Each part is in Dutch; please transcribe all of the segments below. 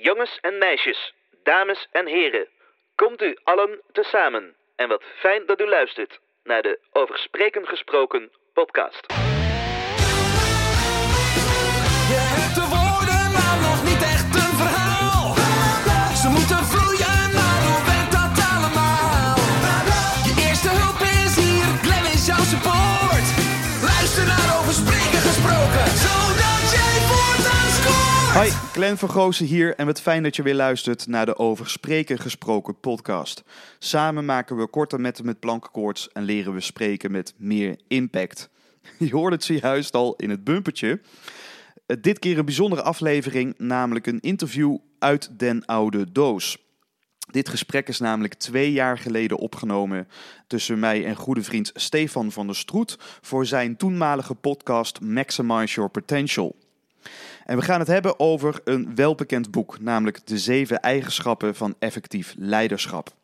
Jongens en meisjes, dames en heren, komt u allen tezamen. En wat fijn dat u luistert naar de Over Spreken Gesproken podcast. Je hebt de woorden, maar nog niet echt een verhaal. Ze moeten vloeien, maar hoe werkt dat allemaal? Je eerste hulp is hier, Glenn is jouw support. Luister naar over spreken gesproken, zodat jij voortaan scoort. Hoi, Glenn van hier en wat fijn dat je weer luistert naar de Over Spreken Gesproken podcast. Samen maken we korte metten met plankenkoorts en leren we spreken met meer impact. Je hoorde het zojuist al in het bumpertje. Eh, Dit keer een bijzondere aflevering, namelijk een interview uit den oude doos. Dit gesprek is namelijk twee jaar geleden opgenomen tussen mij en goede vriend Stefan van der Stroet voor zijn toenmalige podcast Maximize Your Potential. En we gaan het hebben over een welbekend boek, namelijk De Zeven Eigenschappen van Effectief Leiderschap.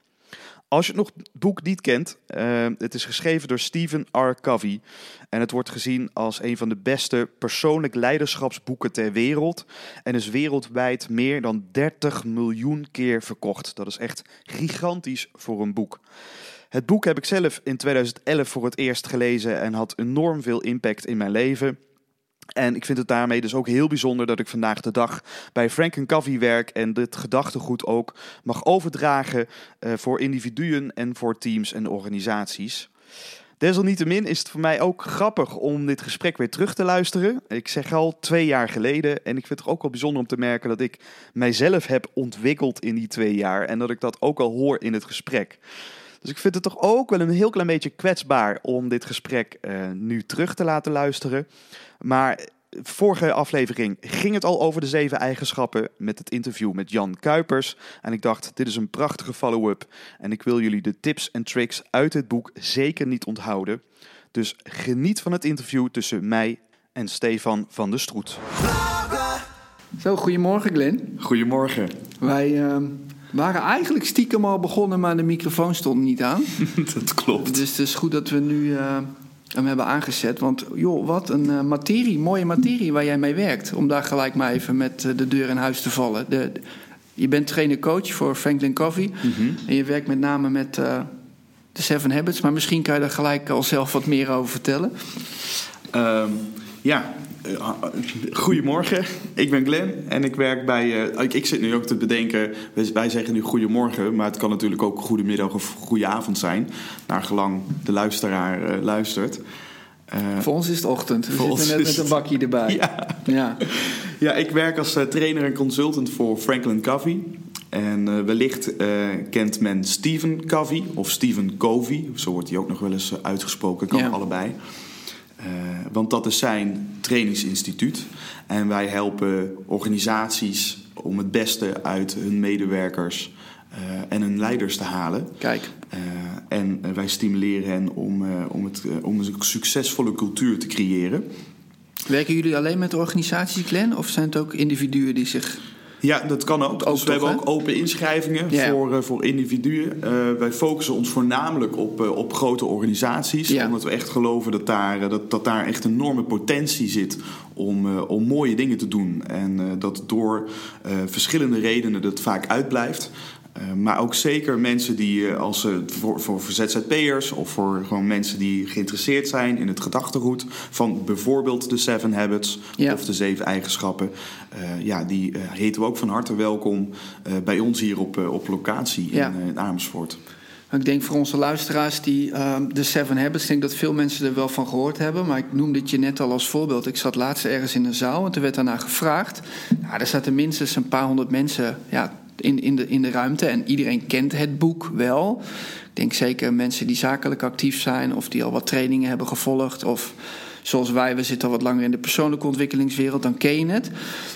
Als je het nog boek niet kent, eh, het is geschreven door Stephen R. Covey. En het wordt gezien als een van de beste persoonlijk leiderschapsboeken ter wereld. En is wereldwijd meer dan 30 miljoen keer verkocht. Dat is echt gigantisch voor een boek. Het boek heb ik zelf in 2011 voor het eerst gelezen en had enorm veel impact in mijn leven. En ik vind het daarmee dus ook heel bijzonder dat ik vandaag de dag bij Frank Covey werk en dit gedachtegoed ook mag overdragen eh, voor individuen en voor teams en organisaties. Desalniettemin is het voor mij ook grappig om dit gesprek weer terug te luisteren. Ik zeg al twee jaar geleden en ik vind het ook wel bijzonder om te merken dat ik mijzelf heb ontwikkeld in die twee jaar en dat ik dat ook al hoor in het gesprek. Dus ik vind het toch ook wel een heel klein beetje kwetsbaar om dit gesprek eh, nu terug te laten luisteren. Maar vorige aflevering ging het al over de zeven eigenschappen met het interview met Jan Kuipers. En ik dacht, dit is een prachtige follow-up. En ik wil jullie de tips en tricks uit het boek zeker niet onthouden. Dus geniet van het interview tussen mij en Stefan van der Stroet. Zo, goedemorgen Glenn. Goedemorgen. Wij ehm, waren eigenlijk stiekem al begonnen, maar de microfoon stond niet aan. Dat klopt. Dus het is goed dat we nu eh, hem hebben aangezet. Want joh, wat een eh, materie, mooie materie waar jij mee werkt. Om daar gelijk maar even met eh, de deur in huis te vallen. De, je bent trainer-coach voor Franklin Covey. En je werkt met name met de Seven Habits. Maar misschien kan je daar gelijk al zelf wat meer over vertellen. Ehm, ja, eh, goedemorgen. Ik ben Glenn en ik werk bij. eh, ik, ik zit nu ook te bedenken. wij- zeggen nu goedemorgen, maar het kan natuurlijk ook goedemiddag of goedenavond zijn. Naar gelang de luisteraar eh, luistert. Voor ons is het ochtend. We zitten net met een bakje erbij. ja. ja. ja, ik werk als trainer en consultant voor Franklin Covey. En wellicht kent men Stephen Covey of Stephen Covey. Zo wordt hij ook nog wel eens uitgesproken, kan Ja. allebei. Eh, want dat is zijn trainingsinstituut. En wij helpen organisaties om het beste uit hun medewerkers eh, en hun leiders te halen. Kijk. Eh, en wij stimuleren hen om, om, het, om een succesvolle cultuur te creëren. Werken jullie alleen met organisaties, Glenn? Of zijn het ook individuen die zich... Ja, dat kan ook. Ook dus we toch, hebben ook open inschrijvingen voor, eh, voor individuen. Eh, wij focussen ons voornamelijk op, eh, op grote organisaties. Omdat we echt geloven dat daar, dat, dat daar echt enorme potentie zit om, om mooie dingen te doen. En dat door verschillende redenen dat vaak uitblijft. Eh, maar ook zeker mensen die eh, als eh, voor, voor, voor ZZP'ers of voor gewoon mensen die geïnteresseerd zijn in het gedachtegoed van bijvoorbeeld de Seven Habits Ja. of de zeven eigenschappen. ja, die eh, heten we ook van harte welkom bij ons hier op, op locatie Ja. in, in Amersfoort. Ik denk voor onze luisteraars die ehm, de Seven Habits, ik denk dat veel mensen er wel van gehoord hebben. Maar ik noemde het je net al als voorbeeld. Ik zat laatst ergens in een zaal en toen werd daarna gevraagd. Nou, er zaten minstens een paar honderd mensen ja, in, in, de, in de ruimte. En iedereen kent het boek wel. Ik denk zeker mensen die zakelijk actief zijn of die al wat trainingen hebben gevolgd. Of zoals wij, we zitten al wat langer in de persoonlijke ontwikkelingswereld, dan ken je het.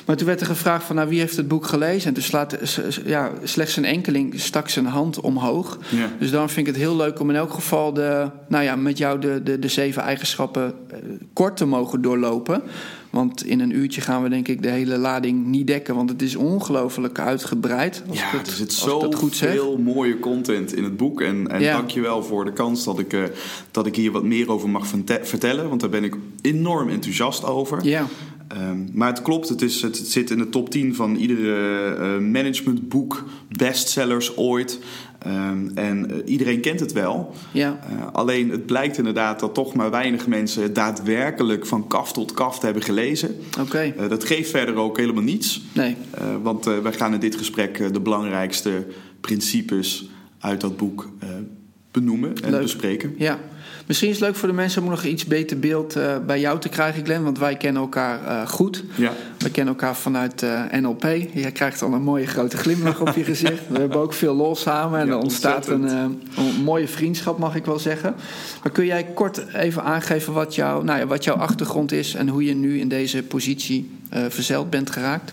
Maar toen werd er gevraagd van, nou, wie heeft het boek gelezen? En toen slaat ja, slechts een enkeling stak zijn hand omhoog. Ja. Dus daarom vind ik het heel leuk om in elk geval de, nou ja, met jou de, de, de zeven eigenschappen eh, kort te mogen doorlopen. Want in een uurtje gaan we denk ik de hele lading niet dekken. Want het is ongelooflijk uitgebreid. Als Ja, het, er zit zoveel mooie content in het boek. En, en Ja. dankjewel voor de kans dat ik, eh, dat ik hier wat meer over mag verte- vertellen. Want daar ben ik enorm enthousiast over. Ja, Ehm, maar het klopt, het, is, het, het zit in de top 10 van iedere eh, managementboek, bestsellers ooit. Ehm, en eh, iedereen kent het wel. Ja. Eh, alleen het blijkt inderdaad dat toch maar weinig mensen het daadwerkelijk van kaf tot kaf hebben gelezen. Oké. Eh, dat geeft verder ook helemaal niets. Nee. Want wij gaan in dit gesprek de belangrijkste principes uit dat boek benoemen en Leuk. bespreken. Ja. Misschien is het leuk voor de mensen om nog iets beter beeld eh, bij jou te krijgen, Glenn. Want wij kennen elkaar eh, goed. Ja. We kennen elkaar vanuit eh, NLP. Jij krijgt al een mooie grote glimlach op je gezicht. We hebben ook veel lol samen. En Ja, er ontstaat een, mooie vriendschap, mag ik wel zeggen. Maar kun jij kort even aangeven wat, jou, nou ja, wat jouw achtergrond is... en hoe je nu in deze positie verzeild bent geraakt?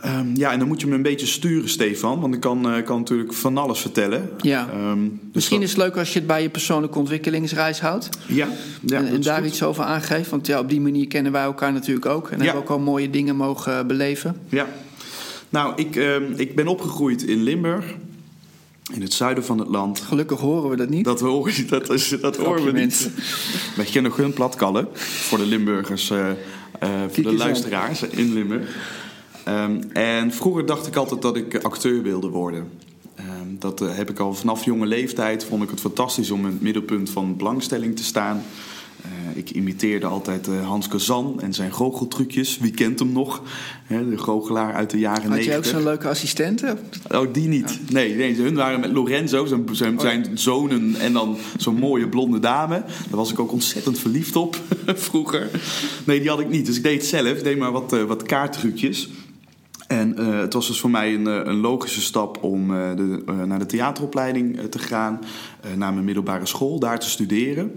Ehm, ja, en dan moet je me een beetje sturen, Stefan. Want ik kan, eh, kan natuurlijk van alles vertellen. Ja. Ehm, dus Misschien dat- is het leuk als je het bij je persoonlijke ontwikkelingsreis houdt. Ja, ja en en daar goed. iets over aangeeft. Want ja, op die manier kennen wij elkaar natuurlijk ook. En Ja. hebben ook al mooie dingen mogen eh, beleven. Ja. Nou, ik, ehm, ik ben opgegroeid in Limburg. In het zuiden van het land. Gelukkig horen we dat niet. Dat, hoor, dat, is, dat horen we niet. mensen. Maar je kent nog hun platkallen. Voor de Limburgers. eh, voor de aan. luisteraars in Limburg. Ehm, en vroeger dacht ik altijd dat ik acteur wilde worden. Ehm, dat eh, heb ik al vanaf jonge leeftijd. Vond ik het fantastisch om in het middelpunt van belangstelling te staan. Eh, ik imiteerde altijd eh, Hans Kazan en zijn goocheltrucjes. Wie kent hem nog? De goochelaar uit de jaren Had jij ook 90. zo'n leuke assistente? Oh, die niet. Nee, nee, hun waren met Lorenzo, zijn, zijn, zijn zonen en dan zo'n mooie blonde dame. Daar was ik ook ontzettend verliefd op vroeger. Nee, die had ik niet. Dus ik deed het zelf. Ik deed maar wat, eh, wat kaarttrucjes. En eh, het was dus voor mij een, eh, een logische stap om eh, de, naar de theateropleiding te gaan. naar mijn middelbare school, daar te studeren.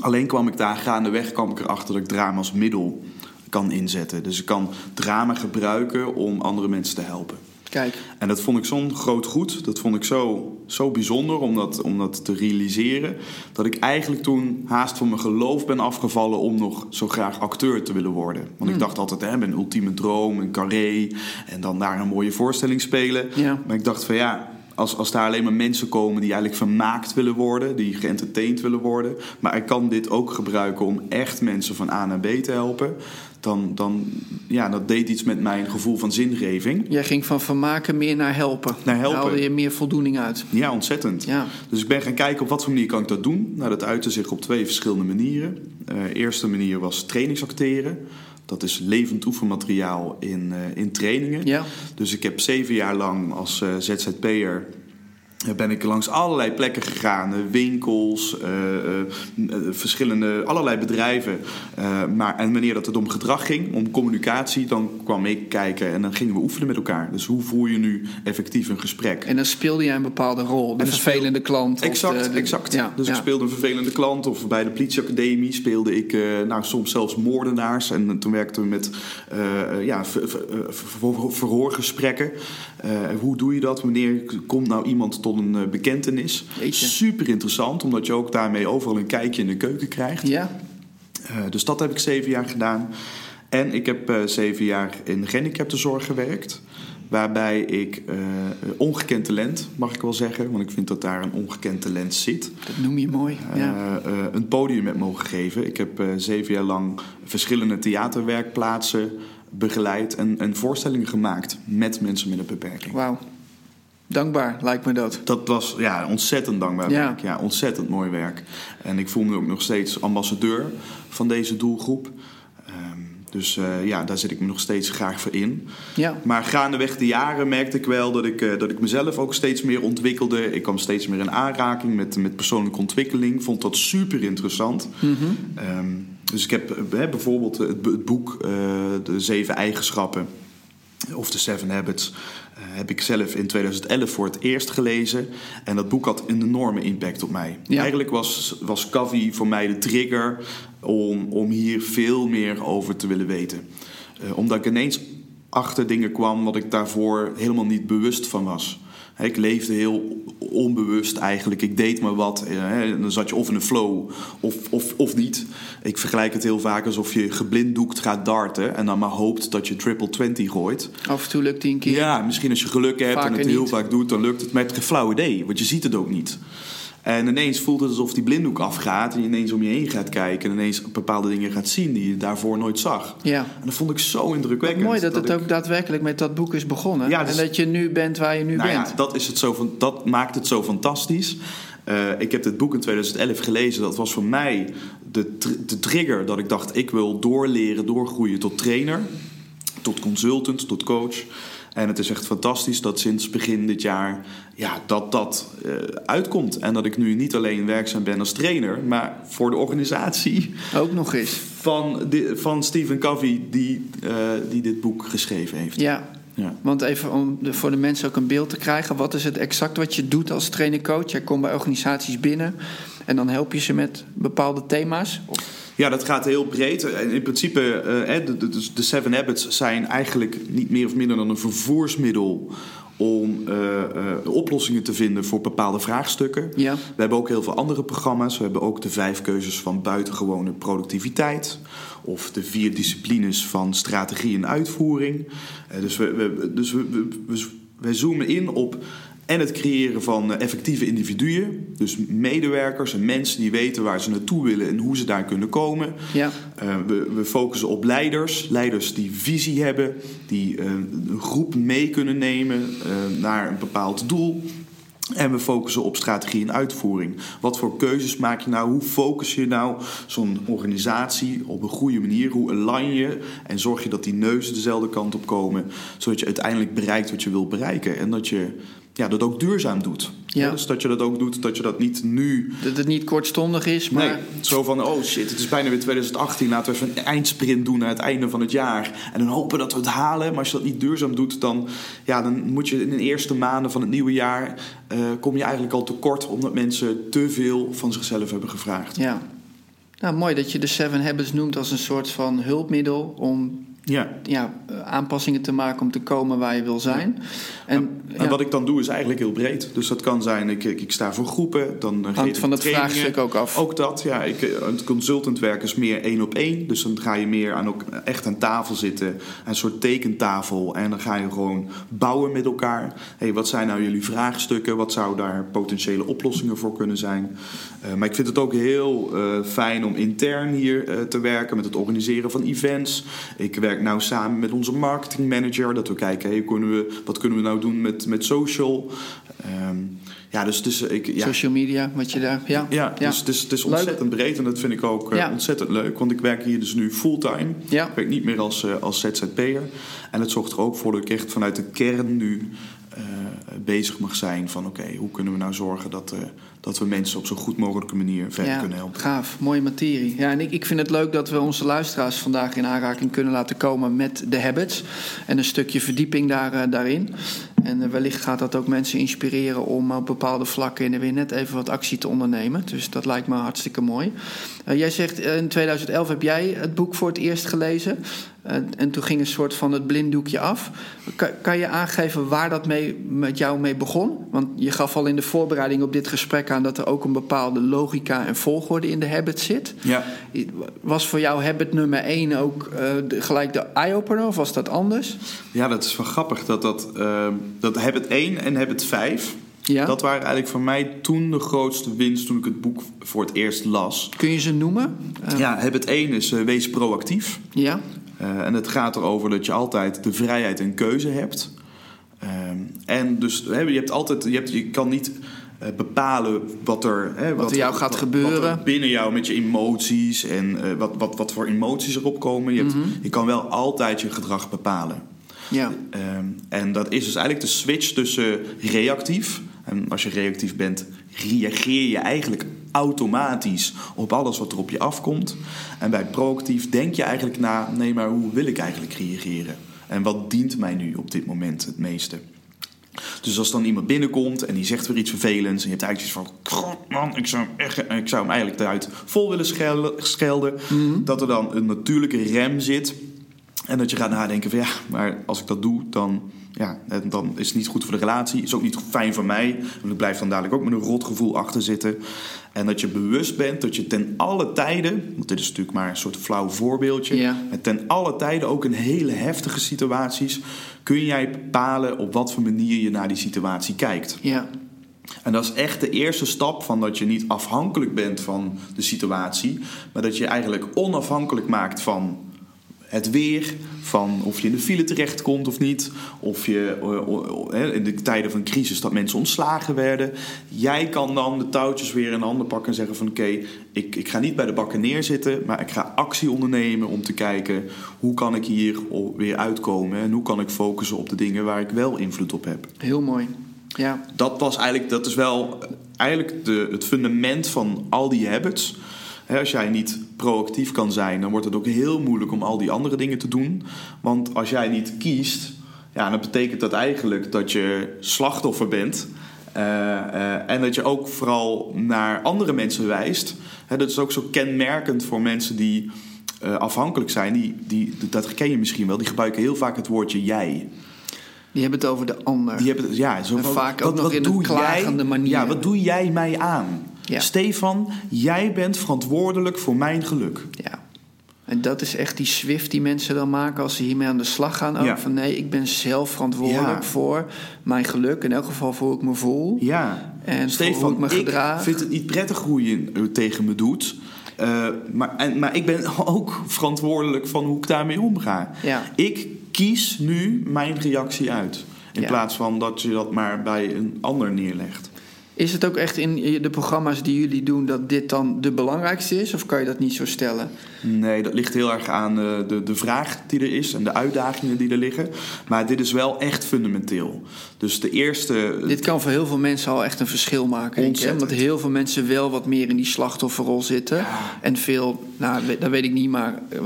Alleen kwam ik daar gaandeweg kwam ik erachter dat ik drama als middel kan inzetten. Dus ik kan drama gebruiken om andere mensen te helpen. Kijk, En dat vond ik zo'n groot goed. Dat vond ik zo, zo bijzonder om dat, om dat te realiseren. Dat ik eigenlijk toen haast van mijn geloof ben afgevallen om nog zo graag acteur te willen worden. Want ik dacht altijd, hè, mijn ultieme droom, een carré. En dan daar een mooie voorstelling spelen. Ja. Maar ik dacht van ja, als, als daar alleen maar mensen komen die eigenlijk vermaakt willen worden. Die geëntertained willen worden. Maar ik kan dit ook gebruiken om echt mensen van A naar B te helpen. Dan, dan ja, dat deed iets met mijn gevoel van zingeving. jij ging van vermaken meer naar helpen. Naar helpen. Daar haalde je meer voldoening uit. Ja, ontzettend. Ja. Dus ik ben gaan kijken op wat voor manier kan ik dat doen. Nou, dat uitte zich op twee verschillende manieren. De eerste manier was trainingsacteren. Dat is levend oefenmateriaal in, eh, in trainingen. Ja. Dus ik heb zeven jaar lang als eh, ZZP'er eh, ben ik langs allerlei plekken gegaan. eh, Winkels, eh, eh, verschillende, allerlei bedrijven. Maar, en wanneer dat het om gedrag ging, om communicatie, dan kwam ik kijken en dan gingen we oefenen met elkaar. Dus hoe voer je nu effectief een gesprek? En dan speelde jij een bepaalde rol. De vervelende klant. Exact, de- de- exact. Ja, dus ik speelde een vervelende klant. Of bij de politieacademie speelde ik nou, soms zelfs moordenaars. En toen werkten we met ja, ver- ver- ver- verhoorgesprekken. Eh, hoe doe je dat? Wanneer komt nou iemand tot een eh, bekentenis? Jeetje. Super interessant, omdat je ook daarmee overal een kijkje in de keuken krijgt. Ja, Eh, dus dat heb ik zeven jaar gedaan. En ik heb zeven jaar in gehandicaptenzorg gewerkt. Waarbij ik ongekend talent, mag ik wel zeggen. Want ik vind dat daar een ongekend talent zit. dat noem je mooi. Ja. een podium heb mogen geven. Ik heb zeven jaar lang verschillende theaterwerkplaatsen begeleid en, en voorstellingen gemaakt met mensen met een beperking. Wauw. Dankbaar lijkt me dat. Dat was ja, ontzettend dankbaar Ja. werk. Ja, ontzettend mooi werk. En ik voel me ook nog steeds ambassadeur van deze doelgroep. Ehm, dus eh, ja, daar zit ik me nog steeds graag voor in. Ja. Maar gaandeweg de jaren merkte ik wel dat ik, eh, dat ik mezelf ook steeds meer ontwikkelde. Ik kwam steeds meer in aanraking met, met persoonlijke ontwikkeling. Vond dat super interessant. Ehm, dus ik heb eh, bijvoorbeeld het, het boek eh, De Zeven Eigenschappen of The Seven Habits. eh, heb ik zelf in 2011 voor het eerst gelezen. En dat boek had een enorme impact op mij. Ja. Eigenlijk was, was Covey voor mij de trigger om, om hier veel meer over te willen weten. Eh, omdat ik ineens achter dingen kwam wat ik daarvoor helemaal niet bewust van was. Ik leefde heel onbewust eigenlijk. Ik deed maar wat. eh, hè, Dan zat je of in een flow of, of, of niet. Ik vergelijk het heel vaak alsof je geblinddoekt gaat darten... en dan maar hoopt dat je triple 20 gooit. Af en toe lukt die een keer. Ja, misschien als je geluk hebt Vaker en het heel niet. vaak doet, dan lukt het met geen flauw idee. Want je ziet het ook niet. En ineens voelt het alsof die blinddoek afgaat en je ineens om je heen gaat kijken en ineens bepaalde dingen gaat zien die je daarvoor nooit zag. Ja. En dat vond ik zo indrukwekkend. Mooi dat, het ik- ook daadwerkelijk met dat boek is begonnen. Ja, dus- en dat je nu bent waar je nu nou bent. ja, dat, is het zo van, dat maakt het zo fantastisch. Eh, ik heb dit boek in 2011 gelezen. Dat was voor mij de, tr- de trigger dat ik dacht... ik wil doorleren, doorgroeien tot trainer. Tot consultant, tot coach. En het is echt fantastisch dat sinds begin dit jaar... Ja, dat dat eh, uitkomt. En dat ik nu niet alleen werkzaam ben als trainer... maar voor de organisatie Ook nog eens. van, di- van Stephen Covey... Die, eh, die dit boek geschreven heeft. Ja. Ja. Want even om de, voor de mensen ook een beeld te krijgen. Wat is het exact wat je doet als trainer-coach? Jij komt bij organisaties binnen en dan help je ze met bepaalde thema's. Of- Ja, dat gaat heel breed. In principe, eh, de, de, de Seven Habits zijn eigenlijk niet meer of minder dan een vervoersmiddel om eh, eh, oplossingen te vinden voor bepaalde vraagstukken. Ja. We hebben ook heel veel andere programma's. We hebben ook de vijf keuzes van buitengewone productiviteit. Of de vier disciplines van strategie en uitvoering. Dus we, we, dus we, we, zoomen in op en het creëren van eh, effectieve individuen. Dus medewerkers en mensen die weten waar ze naartoe willen en hoe ze daar kunnen komen. Ja. Eh, we, we focussen op leiders. Leiders die visie hebben, die eh, een groep mee kunnen nemen naar een bepaald doel. En we focussen op strategie en uitvoering. Wat voor keuzes maak je nou? Hoe focus je nou zo'n organisatie op een goede manier? Hoe align je en zorg je dat die neuzen dezelfde kant op komen, zodat je uiteindelijk bereikt wat je wil bereiken en dat je ja, dat ook duurzaam doet. Ja. Dus dat je dat ook doet, dat je dat niet nu Dat het niet kortstondig is, maar Nee, zo van, oh shit, het is bijna weer 2018. Laten we even een eindsprint doen aan het einde van het jaar. En dan hopen dat we het halen. Maar als je dat niet duurzaam doet, dan, ja, dan moet je in de eerste maanden van het nieuwe jaar... eh, kom je eigenlijk al tekort omdat mensen te veel van zichzelf hebben gevraagd. ja. Nou, mooi dat je de Seven Habits noemt als een soort van hulpmiddel om Ja. ja, eh, aanpassingen te maken om te komen waar je wil zijn. En, En ja, wat ik dan doe is eigenlijk heel breed. Dus dat kan zijn, ik, ik, sta voor groepen. Dan eh, geef hangt ik van het vraagstuk ook af. Ook dat, ja. Ik, eh, het consultantwerk is meer één op één. Dus dan ga je meer aan ook echt aan tafel zitten. Een soort tekentafel. En dan ga je gewoon bouwen met elkaar. hey, wat zijn nou jullie vraagstukken? Wat zou daar potentiële oplossingen voor kunnen zijn? Eh, maar ik vind het ook heel eh, fijn om intern hier eh, te werken. Met het organiseren van events. Ik werk nou samen met onze marketing manager. Dat we kijken, hey, kunnen we, wat kunnen we nou doen met, met social? Ehm, ja, dus, dus ik... Ja, Social media, wat je daar... Ja, ja, dus het is, Leuk. ontzettend breed en dat vind ik ook eh, Ja. ontzettend leuk. Want ik werk hier dus nu fulltime. Ja. Ik werk niet meer als, eh, als ZZP'er. En het zorgt er ook voor dat ik echt vanuit de kern nu bezig mag zijn van... oké, hoe kunnen we nou zorgen dat, eh, dat we mensen op zo goed mogelijke manier verder Ja, kunnen helpen. gaaf. Mooie materie. Ja, en ik, ik vind het leuk dat we onze luisteraars vandaag in aanraking kunnen laten komen met de habits. En een stukje verdieping daar, eh, daarin. En eh, wellicht gaat dat ook mensen inspireren om op bepaalde vlakken in weer net even wat actie te ondernemen. Dus dat lijkt me hartstikke mooi. Eh, jij zegt eh, in 2011 heb jij het boek voor het eerst gelezen. Eh, en toen ging een soort van het blinddoekje af. Kan, kan je aangeven waar dat mee, met jou mee begon? Want je gaf al in de voorbereiding op dit gesprek aan dat er ook een bepaalde logica en volgorde in de habit zit. Ja. Was voor jou habit nummer 1 ook eh, de- gelijk de eye-opener of was dat anders? ja, dat is wel grappig. Dat, dat, eh, dat Habit 1 en Habit 5... Ja. Dat waren eigenlijk voor mij toen de grootste winst toen ik het boek voor het eerst las. Kun je ze noemen? Eh, Ja, Habit 1 is eh, wees proactief. ja. Eh, en het gaat erover dat je altijd de vrijheid en keuze hebt. Ehm, en dus je hebt altijd, je, hebt, je kan niet bepalen wat er, hè, er jou gaat wat- gebeuren. Wat er binnen jou met je emoties en wat, wat, wat voor emoties erop komen. Je, hebt, Mhm. je kan wel altijd je gedrag bepalen. Ja. Ehm, en dat is dus eigenlijk de switch tussen reactief. En als je reactief bent, reageer je eigenlijk automatisch op alles wat er op je afkomt. En bij proactief denk je eigenlijk na: nee, maar hoe wil ik eigenlijk reageren? En wat dient mij nu op dit moment het meeste? Dus als dan iemand binnenkomt en die zegt weer iets vervelends... en je hebt eigenlijk iets van... "God, man, ik zou, hem echt, ik zou hem eigenlijk eruit vol willen schelden... schelden dat er dan een natuurlijke rem zit... en dat je gaat nadenken van... ja, maar als ik dat doe, dan, ja, dan is het niet goed voor de relatie... is ook niet fijn voor mij... want ik blijf dan dadelijk ook met een rotgevoel achter zitten... En dat je bewust bent dat je ten alle tijden... want dit is natuurlijk maar een soort flauw voorbeeldje... Ja. maar ten alle tijden, ook in hele heftige situaties... kun jij bepalen op wat voor manier je naar die situatie kijkt. Ja. En dat is echt de eerste stap van dat je niet afhankelijk bent van de situatie, maar dat je eigenlijk onafhankelijk maakt van het weer, van of je in de file terechtkomt of niet, of je in de tijden van crisis dat mensen ontslagen werden. Jij kan dan de touwtjes weer in handen pakken en zeggen van oké, ik, ik ga niet bij de bakken neerzitten, maar ik ga actie ondernemen om te kijken hoe kan ik hier weer uitkomen en hoe kan ik focussen op de dingen waar ik wel invloed op heb. Heel mooi. Ja. Dat was eigenlijk, dat is wel eigenlijk de, het fundament van al die habits. Hè, als jij niet proactief kan zijn, dan wordt het ook heel moeilijk om al die andere dingen te doen. Want als jij niet kiest, ja, dan betekent dat eigenlijk dat je slachtoffer bent. Eh, eh, en dat je ook vooral naar andere mensen wijst. Hè, dat is ook zo kenmerkend voor mensen die eh, afhankelijk zijn. Die, die, dat ken je misschien wel. Die gebruiken heel vaak het woordje jij. Die hebben het over de ander. Die hebben, het- ja, zo En vaak wat- ook nog wat in een klagende jij, manier. Ja, wat doe jij mij aan? Ja. Stefan, jij bent verantwoordelijk voor mijn geluk. Ja. En dat is echt die swift die mensen dan maken als ze hiermee aan de slag gaan. Ook Ja. van nee, ik ben zelf verantwoordelijk Ja. voor mijn geluk. In elk geval voor hoe ik me voel. Ja. En voor hoe Stefan, ik me gedraag. vind het niet prettig hoe je eh, tegen me doet. Eh, maar, en, maar ik ben ook verantwoordelijk van hoe ik daarmee omga. Ja. Ik kies nu mijn reactie uit. In plaats van dat je dat maar bij een ander neerlegt. Is het ook echt in de programma's die jullie doen dat dit dan de belangrijkste is? Of kan je dat niet zo stellen? Nee, dat ligt heel erg aan eh, de, de vraag die er is en de uitdagingen die er liggen. Maar dit is wel echt fundamenteel. Dus de eerste. Dit kan voor heel veel mensen al echt een verschil maken. Ontzettend. Omdat heel veel mensen wel wat meer in die slachtofferrol zitten. En veel, nou, dat weet ik niet, maar eh,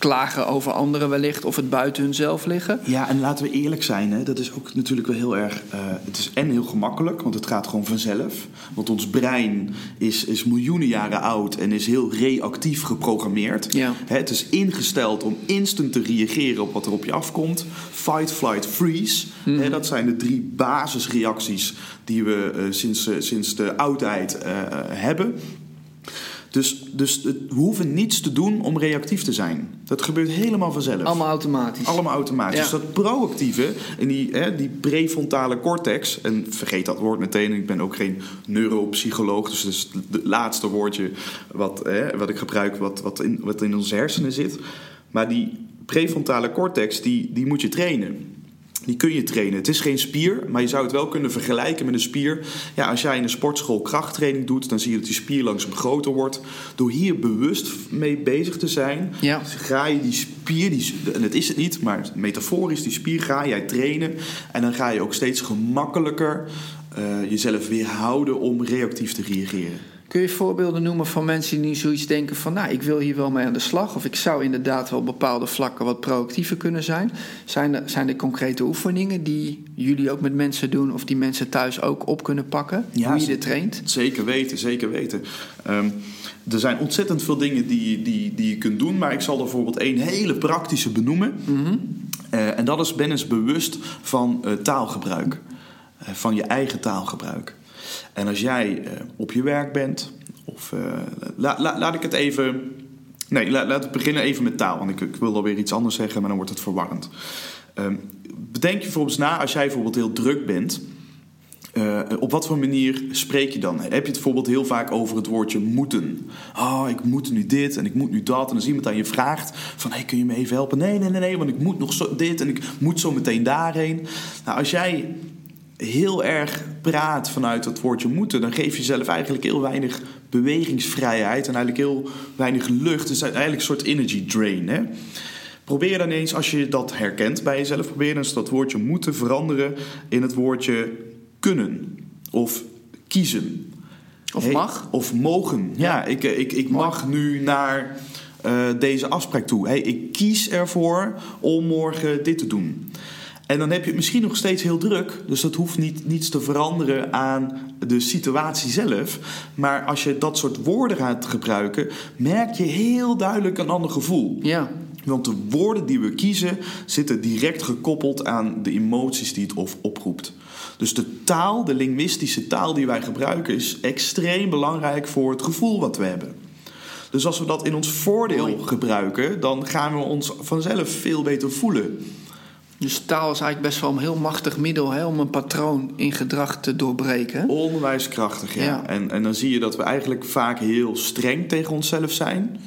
klagen over anderen wellicht. Of het buiten hunzelf liggen. Ja, en laten we eerlijk zijn, hè, dat is ook natuurlijk wel heel erg. eh, het is en heel gemakkelijk, want het gaat gewoon vanzelf. Want ons brein is, is miljoenen jaren oud en is heel reactief geprogrammeerd. Ja. Hè, het is ingesteld om instant te reageren op wat er op je afkomt. Fight, flight, freeze. Hè, dat zijn de drie basisreacties die we eh, sinds, eh, sinds de oudheid hebben. Dus, dus we hoeven niets te doen om reactief te zijn. Dat gebeurt helemaal vanzelf. Allemaal automatisch. Allemaal automatisch. Ja. Dus dat proactieve en die, hè, die prefrontale cortex, en vergeet dat woord meteen, ik ben ook geen neuropsycholoog, dus dat is het laatste woordje wat, hè, wat ik gebruik, wat, wat, in, wat in onze hersenen zit. Maar die prefrontale cortex, die, die moet je trainen. Die kun je trainen. Het is geen spier, maar je zou het wel kunnen vergelijken met een spier. Ja, als jij in een sportschool krachttraining doet, dan zie je dat die spier langzaam groter wordt. Door hier bewust mee bezig te zijn, Ja. ga je die spier, die, en dat is het niet, maar metaforisch, die spier ga jij trainen. En dan ga je ook steeds gemakkelijker eh, jezelf weerhouden om reactief te reageren. Kun je voorbeelden noemen van mensen die zoiets denken van... nou, ik wil hier wel mee aan de slag... of ik zou inderdaad wel op bepaalde vlakken wat proactiever kunnen zijn? Zijn er, zijn er concrete oefeningen die jullie ook met mensen doen... of die mensen thuis ook op kunnen pakken? Ja, hoe je dit traint? Zeker weten, zeker weten. Ehm, er zijn ontzettend veel dingen die, die, die je kunt doen, maar ik zal er bijvoorbeeld één hele praktische benoemen. Eh, en dat is ben eens bewust van eh, taalgebruik, Eh, van je eigen taalgebruik. En als jij eh, op je werk bent, of eh, la- la- laat ik het even. Nee, la- laten we beginnen even met taal, want ik, ik wil alweer iets anders zeggen, maar dan wordt het verwarrend. Ehm, bedenk je bijvoorbeeld na als jij bijvoorbeeld heel druk bent. Eh, op wat voor manier spreek je dan? Heb je het bijvoorbeeld heel vaak over het woordje moeten? Oh, ik moet nu dit en ik moet nu dat. En als iemand aan je vraagt van, hey, kun je me even helpen? Nee, nee, nee, nee, want ik moet nog zo dit en ik moet zo meteen daarheen. Nou, als jij heel erg praat vanuit het woordje moeten... dan geef je jezelf eigenlijk heel weinig bewegingsvrijheid... en eigenlijk heel weinig lucht. Is eigenlijk een soort energy drain, hè? Probeer dan eens, als je dat herkent bij jezelf, probeer dan eens dat woordje moeten veranderen in het woordje kunnen of kiezen. Of Hey, mag? Of mogen. Ja, ik, eh, ik, ik mag nu naar eh, deze afspraak toe. Hey, ik kies ervoor om morgen dit te doen. En dan heb je het misschien nog steeds heel druk. Dus dat hoeft niet, niets te veranderen aan de situatie zelf. Maar als je dat soort woorden gaat gebruiken, merk je heel duidelijk een ander gevoel. Ja, Want de woorden die we kiezen zitten direct gekoppeld aan de emoties die het of- oproept. Dus de taal, de linguïstische taal die wij gebruiken, is extreem belangrijk voor het gevoel wat we hebben. Dus als we dat in ons voordeel gebruiken, dan gaan we ons vanzelf veel beter voelen. Dus taal is eigenlijk best wel een heel machtig middel hè, om een patroon in gedrag te doorbreken. Onwijs krachtig, ja. Ja. En, en dan zie je dat we eigenlijk vaak heel streng tegen onszelf zijn.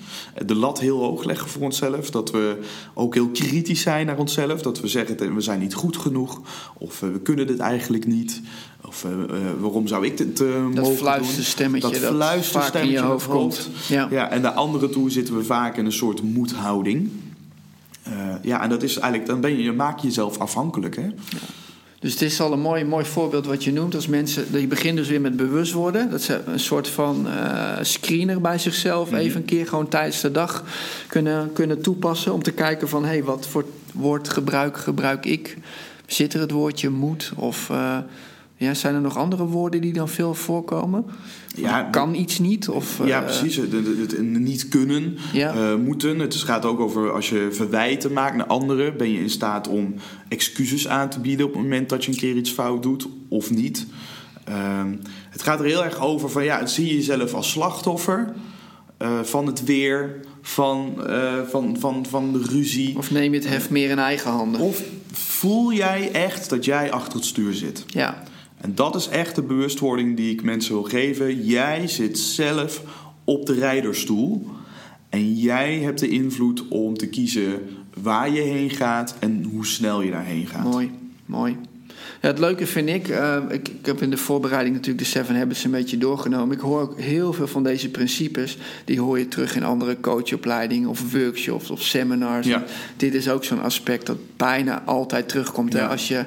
De lat heel hoog leggen voor onszelf. Dat we ook heel kritisch zijn naar onszelf. Dat we zeggen, we zijn niet goed genoeg. Of we kunnen dit eigenlijk niet. Of eh, eh, waarom zou ik dit mogen doen? fluisterstemmetje Dat dat fluisterstemmetje vaak in je hoofd komt. Ja. Ja, en naar anderen toe zitten we vaak in een soort moedhouding. Eh, ja, en dat is eigenlijk, dan ben je, je maak je jezelf afhankelijk. Hè? Dus het is al een mooi, mooi voorbeeld wat je noemt. Als mensen, je begint dus weer met bewust worden. Dat ze een soort van eh, screener bij zichzelf Mhm. even een keer gewoon tijdens de dag kunnen, kunnen toepassen. Om te kijken van, hé, hey, wat voor woordgebruik gebruik ik? Zit er het woordje moet? Of eh, ja, zijn er nog andere woorden die dan veel voorkomen? Ja, kan iets niet? Of, Ja, eh, precies. Het, het- het niet kunnen, Ja. eh, moeten. Het gaat ook over als je verwijten maakt naar anderen. Ben je in staat om excuses aan te bieden op het moment dat je een keer iets fout doet of niet. Ehm, het gaat er heel erg over van ja, zie je jezelf als slachtoffer eh, van het weer, van, van, van, van de ruzie. Of neem je het hef meer in eigen handen? Of voel jij echt dat jij achter het stuur zit? Ja, En dat is echt de bewustwording die ik mensen wil geven. Jij zit zelf op de rijderstoel. En jij hebt de invloed om te kiezen waar je heen gaat en hoe snel je daarheen gaat. Mooi, mooi. Ja, het leuke vind ik, eh, ik, ik heb in de voorbereiding natuurlijk de Seven Habits een beetje doorgenomen. Ik hoor ook heel veel van deze principes, die hoor je terug in andere coachopleidingen of workshops of seminars. Ja. Dit is ook zo'n aspect dat bijna altijd terugkomt. Hè? Als je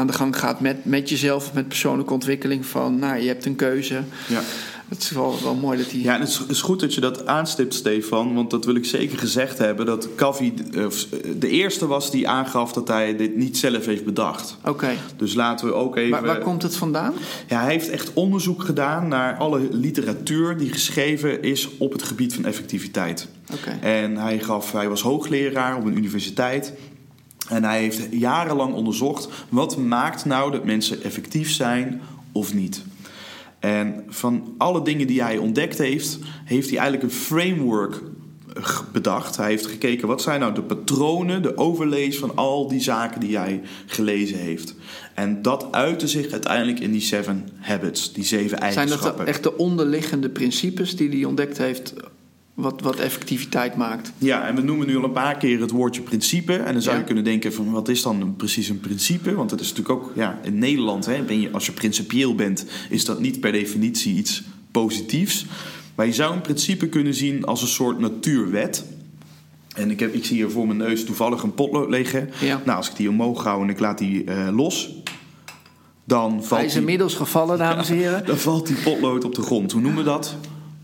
aan de gang gaat met, met jezelf met persoonlijke ontwikkeling van, nou, je hebt een keuze. Ja. Het is wel, wel mooi dat die... Ja, en het is- goed dat je dat aanstipt, Stefan. Want dat wil ik zeker gezegd hebben. Dat Kavi eh, de eerste was die aangaf dat hij dit niet zelf heeft bedacht. Oké, Dus laten we ook even... waar, waar komt het vandaan? Ja, hij heeft echt onderzoek gedaan naar alle literatuur die geschreven is op het gebied van effectiviteit. Oké. En hij, gaf, hij was hoogleraar op een universiteit. En hij heeft jarenlang onderzocht wat maakt nou dat mensen effectief zijn of niet. En van alle dingen die hij ontdekt heeft, heeft hij eigenlijk een framework g- bedacht. Hij heeft gekeken wat zijn nou de patronen, de overlays van al die zaken die hij gelezen heeft. En dat uitte zich uiteindelijk in die seven habits, die zeven Zijn dat eigenschappen. echt de onderliggende principes die hij ontdekt heeft, wat, wat effectiviteit maakt? Ja, en we noemen nu al een paar keer het woordje principe. En dan zou Ja. je kunnen denken van wat is dan precies een principe? Want dat is natuurlijk ook, ja, in Nederland, hè, ben je, als je principieel bent, is dat niet per definitie iets positiefs. Maar je zou een principe kunnen zien als een soort natuurwet. En ik, heb, ik zie hier voor mijn neus toevallig een potlood liggen. Ja. Nou, als ik die omhoog hou en ik laat die eh, los, dan Hij valt, is die, inmiddels gevallen, dames en heren. dan valt die potlood op de grond. Hoe noemen we dat?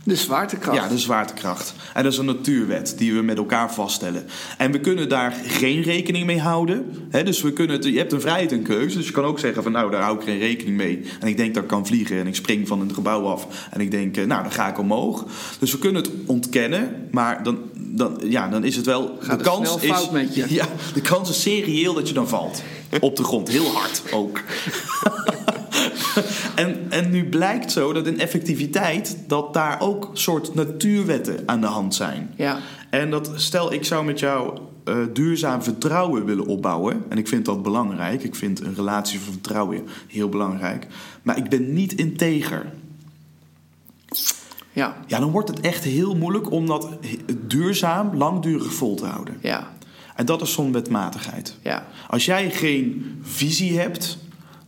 De zwaartekracht. Ja, de zwaartekracht. En dat is een natuurwet die we met elkaar vaststellen. En we kunnen daar geen rekening mee houden. Hè, dus we kunnen het, je hebt een vrijheid en keuze. Dus je kan ook zeggen van nou, daar hou ik geen rekening mee. En ik denk dat ik kan vliegen en ik spring van een gebouw af. En ik denk, eh, nou, dan ga ik omhoog. Dus we kunnen het ontkennen. Maar dan, dan, ja, dan is het wel... Gaat de kans is, fout met je. Ja, de kans is serieel dat je dan valt. Op de grond. Heel hard ook. En, en nu blijkt zo dat in effectiviteit dat daar ook soort natuurwetten aan de hand zijn. Ja. En dat stel ik zou met jou eh, duurzaam vertrouwen willen opbouwen. En ik vind dat belangrijk. Ik vind een relatie van vertrouwen heel belangrijk. Maar ik ben niet integer. Ja, Ja, dan wordt het echt heel moeilijk om dat duurzaam, langdurig vol te houden. ja, En dat is zo'n wetmatigheid. ja. Als jij geen visie hebt,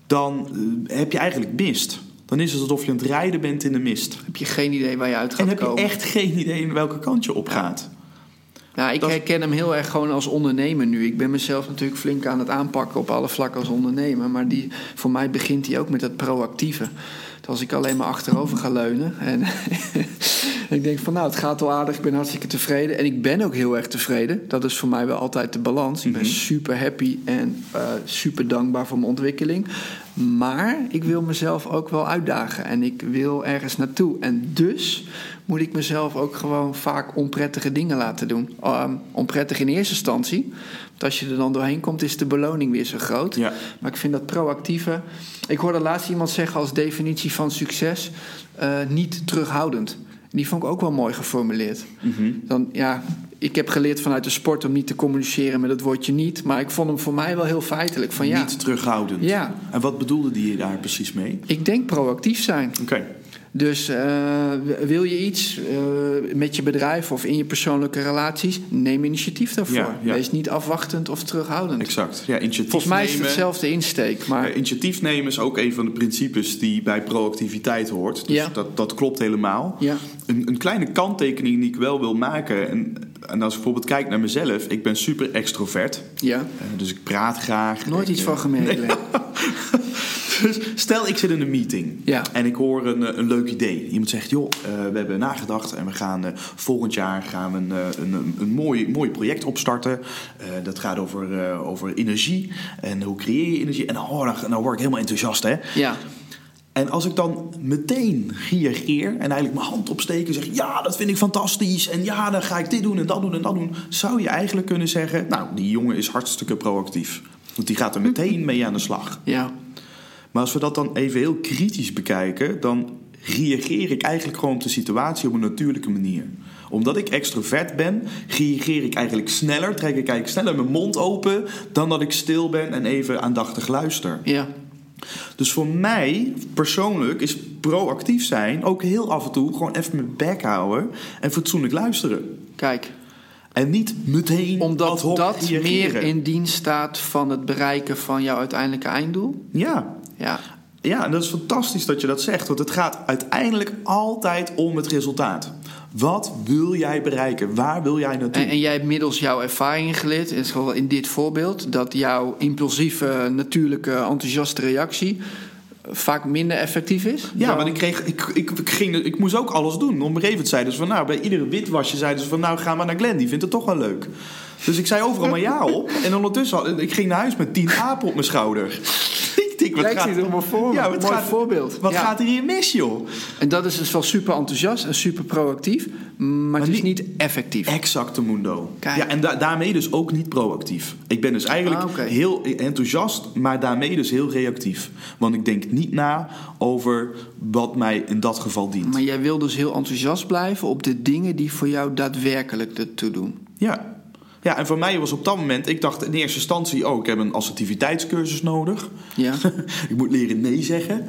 dan eh, heb je eigenlijk mist. Dan is het alsof je aan het rijden bent in de mist. Heb je geen idee waar je uit gaat En heb komen? je echt geen idee in welke kant je op gaat. Ja, ik Dat- herken hem heel erg gewoon als ondernemer nu. Ik ben mezelf natuurlijk flink aan het aanpakken op alle vlakken als ondernemer. Maar die, voor mij begint hij ook met het proactieve. Als ik alleen maar achterover ga leunen. En ik denk van nou, het gaat wel aardig. Ik ben hartstikke tevreden. En ik ben ook heel erg tevreden. Dat is voor mij wel altijd de balans. Ik ben super happy en eh, super dankbaar voor mijn ontwikkeling. Maar ik wil mezelf ook wel uitdagen. En ik wil ergens naartoe. En dus moet ik mezelf ook gewoon vaak onprettige dingen laten doen. Um, onprettig in eerste instantie. Want als je er dan doorheen komt, is de beloning weer zo groot. Ja. Maar ik vind dat proactieve. Ik hoorde laatst iemand zeggen als definitie van succes: eh, niet terughoudend. Die vond ik ook wel mooi geformuleerd. Dan, ja, ik heb geleerd vanuit de sport om niet te communiceren met het woordje niet. Maar ik vond hem voor mij wel heel feitelijk. Van ja, Niet terughoudend. Ja. En wat bedoelde die daar precies mee? ik denk proactief zijn. Oké. Dus eh, wil je iets eh, met je bedrijf of in je persoonlijke relaties, neem initiatief daarvoor. Ja, ja. Wees niet afwachtend of terughoudend. Exact. Ja, initiatief Volgens mij is het hetzelfde insteek. Maar initiatief nemen is ook een van de principes die bij proactiviteit hoort. Dus Ja. dat, dat klopt helemaal. Ja. Een, een kleine kanttekening die ik wel wil maken. En, en als ik bijvoorbeeld kijk naar mezelf. Ik ben super extrovert. ja, Eh, dus ik praat graag. nooit Ik, iets eh, van gemerkt. Dus stel, ik zit in een meeting Ja. en ik hoor een, eh, een leuk idee. Iemand zegt, joh, we hebben nagedacht en we gaan volgend jaar gaan we een, een, een, mooi, mooi project opstarten. Dat gaat over, over energie en hoe creëer je energie. En oh, dan, dan word ik helemaal enthousiast, hè. Ja, En als ik dan meteen reageer en eigenlijk mijn hand opsteek en zeg: Ja, dat vind ik fantastisch. En ja, dan ga ik dit doen en dat doen en dat doen. Zou je eigenlijk kunnen zeggen: Nou, die jongen is hartstikke proactief. Want die gaat er meteen mee aan de slag. ja, Maar als we dat dan even heel kritisch bekijken, dan reageer ik eigenlijk gewoon op de situatie op een natuurlijke manier. Omdat ik extrovert ben, reageer ik eigenlijk sneller, trek ik eigenlijk sneller mijn mond open dan dat ik stil ben en even aandachtig luister. ja. Dus voor mij persoonlijk is proactief zijn ook heel af en toe gewoon even mijn bek houden en fatsoenlijk luisteren. Kijk, En niet meteen omdat dat reageren. meer in dienst staat van het bereiken van jouw uiteindelijke einddoel. Ja. Ja, ja, en dat is fantastisch dat je dat zegt. Want het gaat uiteindelijk altijd om het resultaat. Wat wil jij bereiken? Waar wil jij naartoe? En, en jij hebt middels jouw ervaring geleerd, in, geval in dit voorbeeld, dat jouw impulsieve, natuurlijke, enthousiaste reactie vaak minder effectief is. Ja, maar ik, kreeg, ik, ik, ik, ging, ik moest ook alles doen. Moment zeiden ze van... nou, bij iedere witwasje zeiden ze van... nou, ga maar naar Glenn, die vindt het toch wel leuk. Dus ik zei overal maar ja op. En ondertussen, had- ik ging naar huis met tien apen op mijn schouder. Ik wat gaat... zie het voor. Ja, wat Mooi gaat, voorbeeld. Wat Ja. gaat er hier mis, joh? En dat is dus wel super enthousiast en super proactief, maar, het is niet effectief. Exacte mundo. Kijk. Ja, en da- daarmee dus ook niet proactief. Ik ben dus eigenlijk Ah, oké. heel enthousiast, maar daarmee dus heel reactief. Want ik denk niet na over wat mij in dat geval dient. Maar jij wil dus heel enthousiast blijven op de dingen die voor jou daadwerkelijk ertoe doen. Ja. Ja, en voor mij was op dat moment, ik dacht in eerste instantie, oh, ik heb een assertiviteitscursus nodig. Ja, ik moet leren nee zeggen.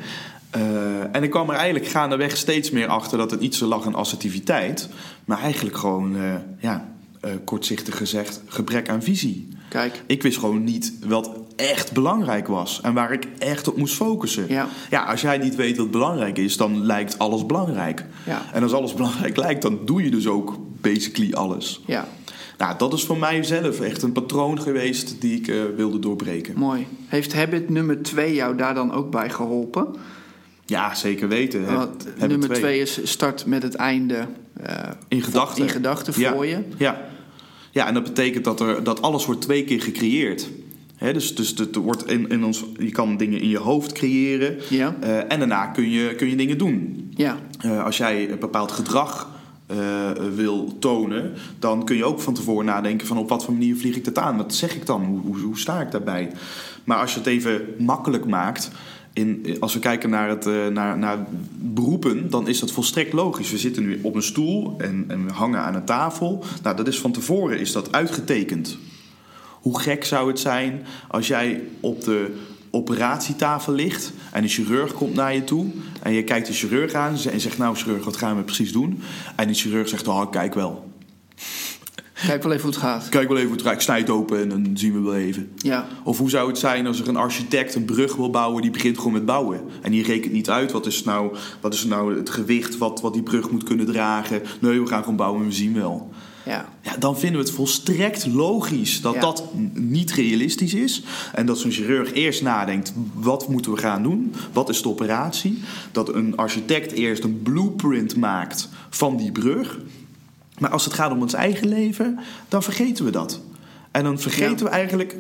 Eh, en ik kwam er eigenlijk gaandeweg steeds meer achter dat het niet zo lag aan assertiviteit, maar eigenlijk gewoon, eh, ja, eh, kortzichtig gezegd, gebrek aan visie. kijk. Ik wist gewoon niet wat echt belangrijk was en waar ik echt op moest focussen. Ja. ja, als jij niet weet wat belangrijk is, dan lijkt alles belangrijk. Ja. En als alles belangrijk lijkt, dan doe je dus ook basically alles. Ja, Nou, dat is voor mij zelf echt een patroon geweest die ik eh, wilde doorbreken. mooi. Heeft habit nummer twee jou daar dan ook bij geholpen? Ja, zeker weten. Heb- Want nummer twee. twee is start met het einde eh, In gedachten. in gedachten Ja. voor je. Ja. ja, en dat betekent dat, er, dat alles wordt twee keer gecreëerd. Hè, dus dus het wordt in, in ons, je kan dingen in je hoofd creëren. Ja. eh, en daarna kun je, kun je dingen doen. Ja, als jij een bepaald gedrag eh, wil tonen, dan kun je ook van tevoren nadenken van op wat voor manier vlieg ik dat aan? Wat zeg ik dan? Hoe, hoe, hoe sta ik daarbij? Maar als je het even makkelijk maakt, in, als we kijken naar, het, eh, naar, naar beroepen, dan is dat volstrekt logisch. We zitten nu op een stoel en, en we hangen aan een tafel. Nou, dat is van tevoren is dat uitgetekend. Hoe gek zou het zijn als jij op de operatietafel ligt en een chirurg komt naar je toe en je kijkt de chirurg aan en zegt nou chirurg wat gaan we precies doen? En die chirurg zegt oh kijk wel. Kijk wel even hoe het gaat. kijk wel even hoe het gaat. Ik snij het open en dan zien we wel even. Ja, of hoe zou het zijn als er een architect een brug wil bouwen die begint gewoon met bouwen? En die rekent niet uit wat is nou, wat is nou het gewicht wat, wat die brug moet kunnen dragen. Nee we gaan gewoon bouwen en we zien wel ja, Ja, dan vinden we het volstrekt logisch dat Ja. dat niet realistisch is. En dat zo'n chirurg eerst nadenkt: wat moeten we gaan doen? Wat is de operatie? Dat een architect eerst een blueprint maakt van die brug. Maar als het gaat om ons eigen leven, dan vergeten we dat. En dan vergeten Ja. we eigenlijk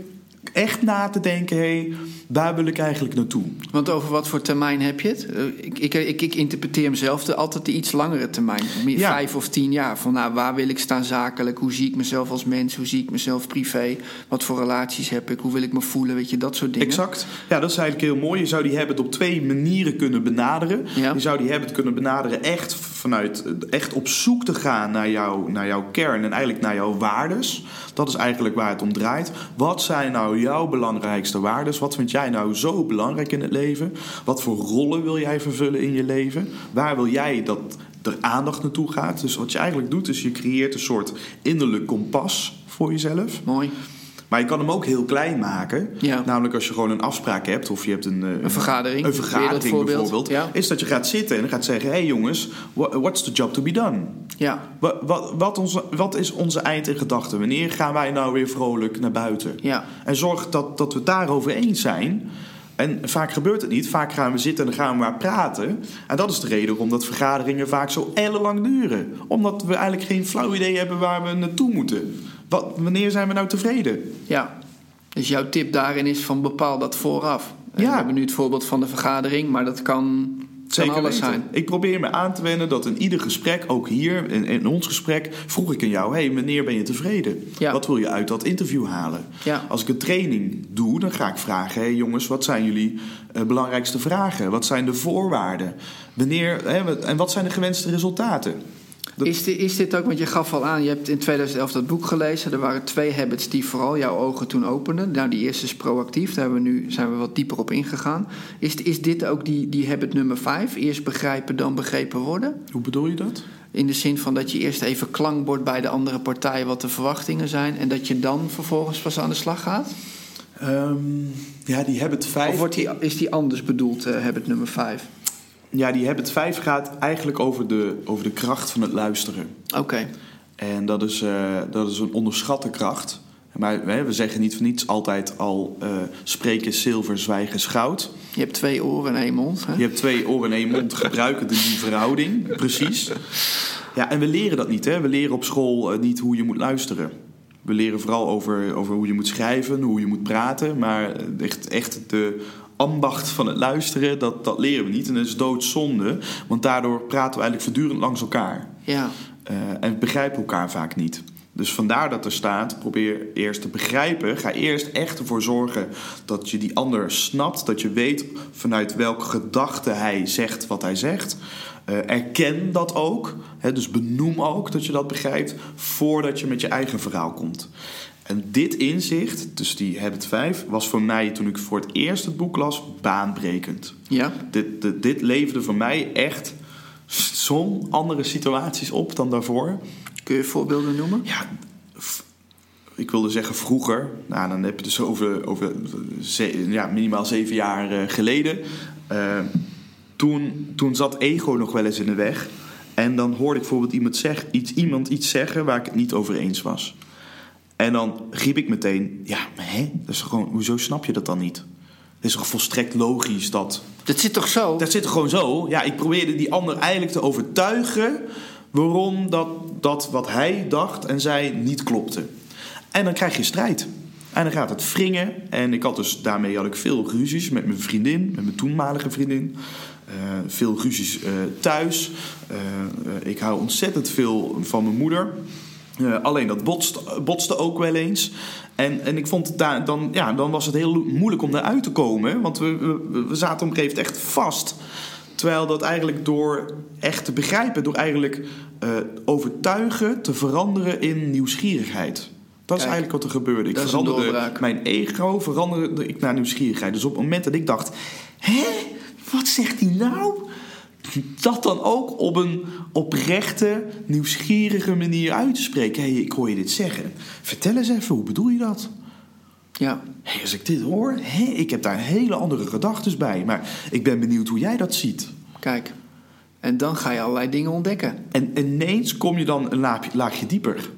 echt na te denken: hé, hey, waar wil ik eigenlijk naartoe? want over wat voor termijn heb je het? Eh, Ik, ik, ik, ik interpreteer hem zelf de, altijd de iets langere termijn. Ja. Vijf of tien jaar. Van nou, waar wil ik staan zakelijk? Hoe zie ik mezelf als mens? Hoe zie ik mezelf privé? Wat voor relaties heb ik? Hoe wil ik me voelen? Weet je, dat soort dingen. Exact. Ja, dat is eigenlijk heel mooi. Je zou die habit op twee manieren kunnen benaderen. Ja. Je zou die habit kunnen benaderen echt vanuit echt op zoek te gaan naar, jou, naar jouw kern en eigenlijk naar jouw waardes. Dat is eigenlijk waar het om draait. Wat zijn nou jouw belangrijkste waardes? Wat vind jij nou zo belangrijk in het leven? Wat voor rollen wil jij vervullen in je leven? Waar wil jij dat er aandacht naartoe gaat? Dus wat je eigenlijk doet, is je creëert een soort innerlijk kompas voor jezelf. Mooi. Maar je kan hem ook heel klein maken. Ja. Namelijk als je gewoon een afspraak hebt of je hebt een, eh, Een vergadering. een vergadering voorbeeld. bijvoorbeeld. Ja. Is dat je gaat zitten en gaat zeggen: hé hey jongens, wha- what's the job to be done? Ja, Wat, wat, wat, onze, wat is onze eind in gedachten? Wanneer gaan wij nou weer vrolijk naar buiten? ja. En zorg dat, dat we het daarover eens zijn. En vaak gebeurt het niet. Vaak gaan we zitten en dan gaan we maar praten. En dat is de reden waarom dat vergaderingen vaak zo ellenlang duren. Omdat we eigenlijk geen flauw idee hebben waar we naartoe moeten. Wat, wanneer zijn we nou tevreden? ja. Dus jouw tip daarin is van bepaal dat vooraf. Ja. We hebben nu het voorbeeld van de vergadering, maar dat kan, kan alles weten. zijn. Ik probeer me aan te wennen dat in ieder gesprek, ook hier in, in ons gesprek, vroeg ik aan jou: hey, wanneer ben je tevreden? Ja. Wat wil je uit dat interview halen? Ja. Als ik een training doe, dan ga ik vragen: hey, jongens, wat zijn jullie eh, belangrijkste vragen? Wat zijn de voorwaarden? Wanneer, hè, en wat zijn de gewenste resultaten? Dat- Is dit, is dit ook, want je gaf al aan, je hebt in 2011 dat boek gelezen. Er waren twee habits die vooral jouw ogen toen openden. Nou, die eerste is proactief, daar hebben we nu, zijn we wat dieper op ingegaan. Is, is dit ook die, die habit nummer vijf? Eerst begrijpen, dan begrepen worden? Hoe bedoel je dat? In de zin van dat je eerst even klankbord bij de andere partij wat de verwachtingen zijn. En dat je dan vervolgens pas aan de slag gaat? Ehm, ja, die habit 5. Of wordt die, is die anders bedoeld, eh, habit nummer vijf? Ja, die habit 5 gaat eigenlijk over de, over de kracht van het luisteren. Oké, En dat is, eh, dat is een onderschatte kracht. Maar hè, we zeggen niet voor niets altijd al eh, spreken is zilver, zwijgen is goud. je hebt twee oren en één mond. Hè? Je hebt twee oren en één mond, gebruiken die verhouding. Precies. Ja, en we leren dat niet. Hè? We leren op school eh, niet hoe je moet luisteren. We leren vooral over, over hoe je moet schrijven, hoe je moet praten. Maar echt, echt de ambacht van het luisteren, dat, dat leren we niet. En dat is doodzonde, want daardoor praten we eigenlijk voortdurend langs elkaar. Ja, Eh, en begrijpen elkaar vaak niet. Dus vandaar dat er staat: probeer eerst te begrijpen. Ga eerst echt ervoor zorgen dat je die ander snapt. Dat je weet vanuit welke gedachte hij zegt wat hij zegt. Eh, erken dat ook. Hè, dus benoem ook dat je dat begrijpt. Voordat je met je eigen verhaal komt. En dit inzicht, dus die habit 5, was voor mij toen ik voor het eerst het boek las baanbrekend. ja. Dit, dit, dit leverde voor mij echt zo'n andere situaties op dan daarvoor. Kun je voorbeelden noemen? Ja, ik wilde zeggen vroeger. Nou, dan heb je het dus over, over ze- ja, minimaal zeven jaar eh, geleden. Eh, toen, toen zat ego nog wel eens in de weg. En dan hoorde ik bijvoorbeeld iemand, zeg, iets, iemand iets zeggen waar ik het niet over eens was. En dan riep ik meteen, ja, maar hè? Dat is toch gewoon, hoezo snap je dat dan niet? Het is toch volstrekt logisch dat Dat zit toch zo? dat zit er gewoon zo. Ja, ik probeerde die ander eigenlijk te overtuigen waarom dat, dat wat hij dacht en zei niet klopte. En dan krijg je strijd. En dan gaat het wringen. En ik had dus, daarmee had ik veel ruzies met mijn vriendin, met mijn toenmalige vriendin. Eh, veel ruzies eh, thuis. Eh, ik hou ontzettend veel van mijn moeder. Eh, alleen dat botst, botste ook wel eens. En, en ik vond het daar, dan, ja, dan was het heel moeilijk om daaruit te komen. Want we, we, we zaten op een gegeven moment echt vast. Terwijl dat eigenlijk door echt te begrijpen, door eigenlijk eh, overtuigen te veranderen in nieuwsgierigheid. Dat is eigenlijk wat er gebeurde. Ik veranderde mijn ego veranderde ik naar nieuwsgierigheid. Dus op het moment dat ik dacht: hè, wat zegt hij nou? Dat dan ook op een oprechte, nieuwsgierige manier uit te spreken. Hé, hey, ik hoor je dit zeggen. Vertel eens even, hoe bedoel je dat? Ja. Hé, als ik dit hoor, hé, ik heb daar hele andere gedachten bij. Maar ik ben benieuwd hoe jij dat ziet. Kijk. En dan ga je allerlei dingen ontdekken. En ineens kom je dan een laagje, laagje dieper.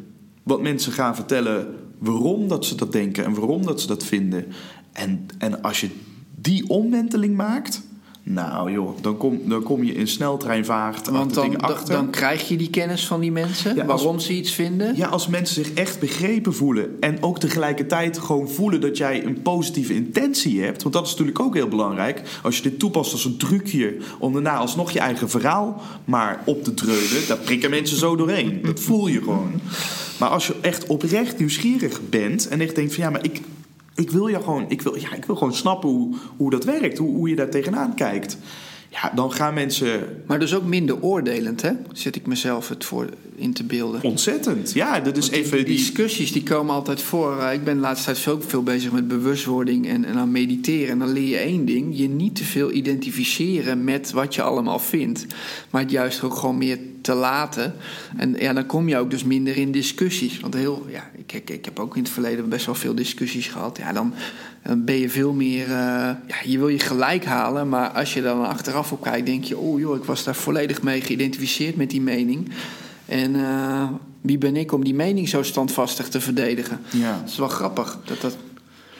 Want mensen gaan vertellen waarom dat ze dat denken en waarom dat ze dat vinden. En, en als je die omwenteling maakt, nou joh, dan kom, dan kom je in sneltreinvaart Want dan, achter. dan krijg je die kennis van die mensen. Ja, als- waarom ze iets vinden. Ja, als mensen zich echt begrepen voelen en ook tegelijkertijd gewoon voelen dat jij een positieve intentie hebt, want dat is natuurlijk ook heel belangrijk. Als je dit toepast als een trucje om daarna alsnog je eigen verhaal maar op te dreunen, daar prikken mensen zo doorheen. Dat voel je gewoon. Maar als je echt oprecht nieuwsgierig bent en echt denkt van ja, maar ik, ik wil je gewoon, ik wil, ja, ik wil gewoon snappen hoe, hoe dat werkt, hoe, hoe je daar tegenaan kijkt. Ja, dan gaan mensen Maar dus ook minder oordelend, hè? Zet ik mezelf het voor in te beelden. ontzettend. Ja, dat is die- even die die. discussies die komen altijd voor. Eh, Ik ben de laatste tijd veel, veel bezig met bewustwording en, en aan mediteren. En dan leer je één ding: je niet te veel identificeren met wat je allemaal vindt, maar het juist ook gewoon meer te laten. En ja, dan kom je ook dus minder in discussies. Want heel, ja, ik, ik, ik heb ook in het verleden best wel veel discussies gehad. Ja, dan, dan ben je veel meer. eh, ja, je wil je gelijk halen, maar als je dan achteraf op kijkt, denk je: oh joh, ik was daar volledig mee geïdentificeerd met die mening. En eh, wie ben ik om die mening zo standvastig te verdedigen? Ja. Dat is wel grappig. Dat dat,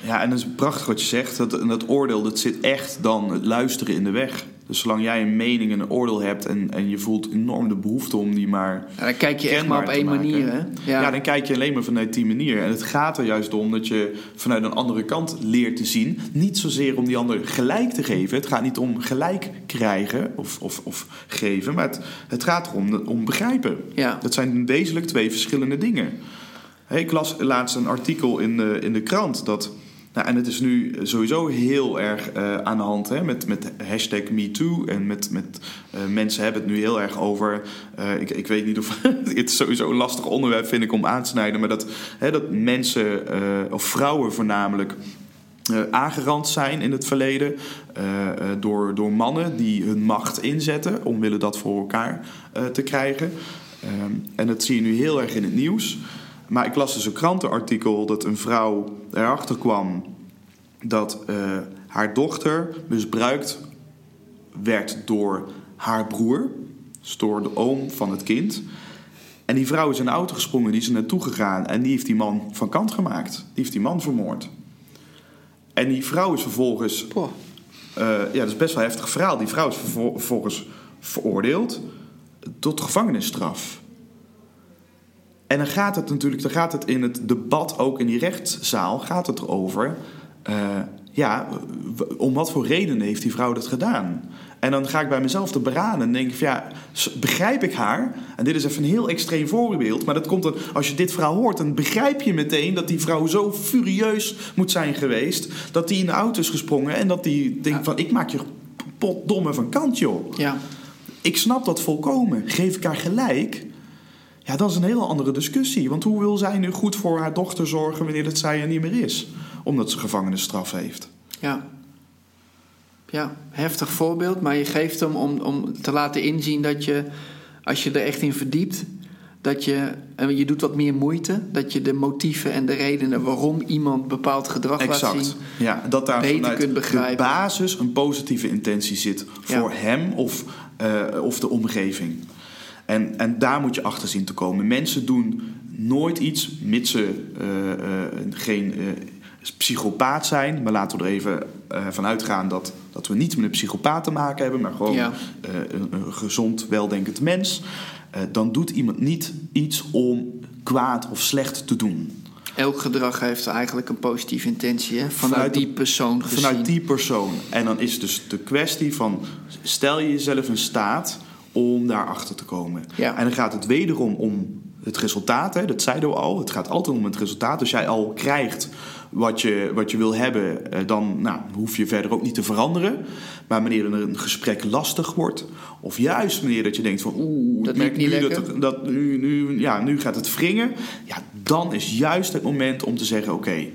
Ja, en dat is prachtig wat je zegt. Dat, dat oordeel, dat zit echt dan het luisteren in de weg. Dus zolang jij een mening en een oordeel hebt en, en je voelt enorm de behoefte om die maar dan kijk je echt maar op één maken. manier. Hè? Ja. dan kijk je alleen maar vanuit die manier. En het gaat er juist om dat je vanuit een andere kant leert te zien. Niet zozeer om die ander gelijk te geven. Het gaat niet om gelijk krijgen of, of, of geven. Maar het, het gaat erom om begrijpen. Ja. Dat zijn wezenlijk twee verschillende dingen. Hé, Ik las laatst een artikel in de, in de krant dat. Nou, en het is nu sowieso heel erg eh, aan de hand hè, met, met hashtag MeToo. En met, met eh, mensen hebben het nu heel erg over. eh, ik, ik weet niet of. het sowieso een lastig onderwerp, vind ik, om aan te snijden. Maar dat, hè, dat mensen, of vrouwen voornamelijk. aangerand zijn in het verleden door, door mannen die hun macht inzetten omwille dat voor elkaar te krijgen. Ehm, en dat zie je nu heel erg in het nieuws. Maar ik las dus een krantenartikel dat een vrouw erachter kwam dat eh, haar dochter misbruikt werd door haar broer, dus door de oom van het kind. En die vrouw is in de auto gesprongen, die is er naartoe gegaan en die heeft die man van kant gemaakt. Die heeft die man vermoord. En die vrouw is vervolgens eh, ja, dat is best wel een heftig verhaal. Die vrouw is vervol- vervolgens veroordeeld tot gevangenisstraf. En dan gaat het natuurlijk, dan gaat het in het debat, ook in die rechtszaal, gaat het erover. eh, ja, om wat voor redenen heeft die vrouw dat gedaan? En dan ga ik bij mezelf te beraden en denk ik van ja, begrijp ik haar? En dit is even een heel extreem voorbeeld, maar dat komt dan, als je dit verhaal hoort, dan begrijp je meteen dat die vrouw zo furieus moet zijn geweest, dat die in de auto is gesprongen en dat die denkt van ik maak je potdomme van kant joh. Ja. Ik snap dat volkomen. Geef ik haar gelijk? Ja, dat is een hele andere discussie. Want hoe wil zij nu goed voor haar dochter zorgen wanneer het zij er niet meer is? Omdat ze gevangenisstraf heeft. Ja. Ja, heftig voorbeeld, maar je geeft hem om, om te laten inzien dat je, als je er echt in verdiept, dat je, en je doet wat meer moeite, dat je de motieven en de redenen waarom iemand bepaald gedrag laat Exact. zien. Ja, dat daar beter kunt de begrijpen. basis een positieve intentie zit voor Ja. hem of, eh, of de omgeving. En, en daar moet je achter zien te komen. Mensen doen nooit iets, mits ze eh, eh, geen eh, psychopaat zijn. Maar laten we er even van uitgaan dat, dat we niet met een psychopaat te maken hebben, maar gewoon Ja. een, een gezond, weldenkend mens. Dan doet iemand niet iets om kwaad of slecht te doen. Elk gedrag heeft eigenlijk een positieve intentie, hè? vanuit, Vanuit die persoon gezien. Vanuit die persoon. En dan is dus de kwestie van... stel je jezelf in staat om daarachter te komen. Ja. En dan gaat het wederom om het resultaat. Hè? Dat zeiden we al. Het gaat altijd om het resultaat. Als jij al krijgt wat je, wat je wil hebben... eh, dan nou, hoef je verder ook niet te veranderen. Maar wanneer er een gesprek lastig wordt... of juist wanneer dat je denkt van... oeh, Dat ik merk nu lekker. dat, dat nu, nu, ja, nu gaat het wringen. Ja, dan is juist het moment om te zeggen... oké,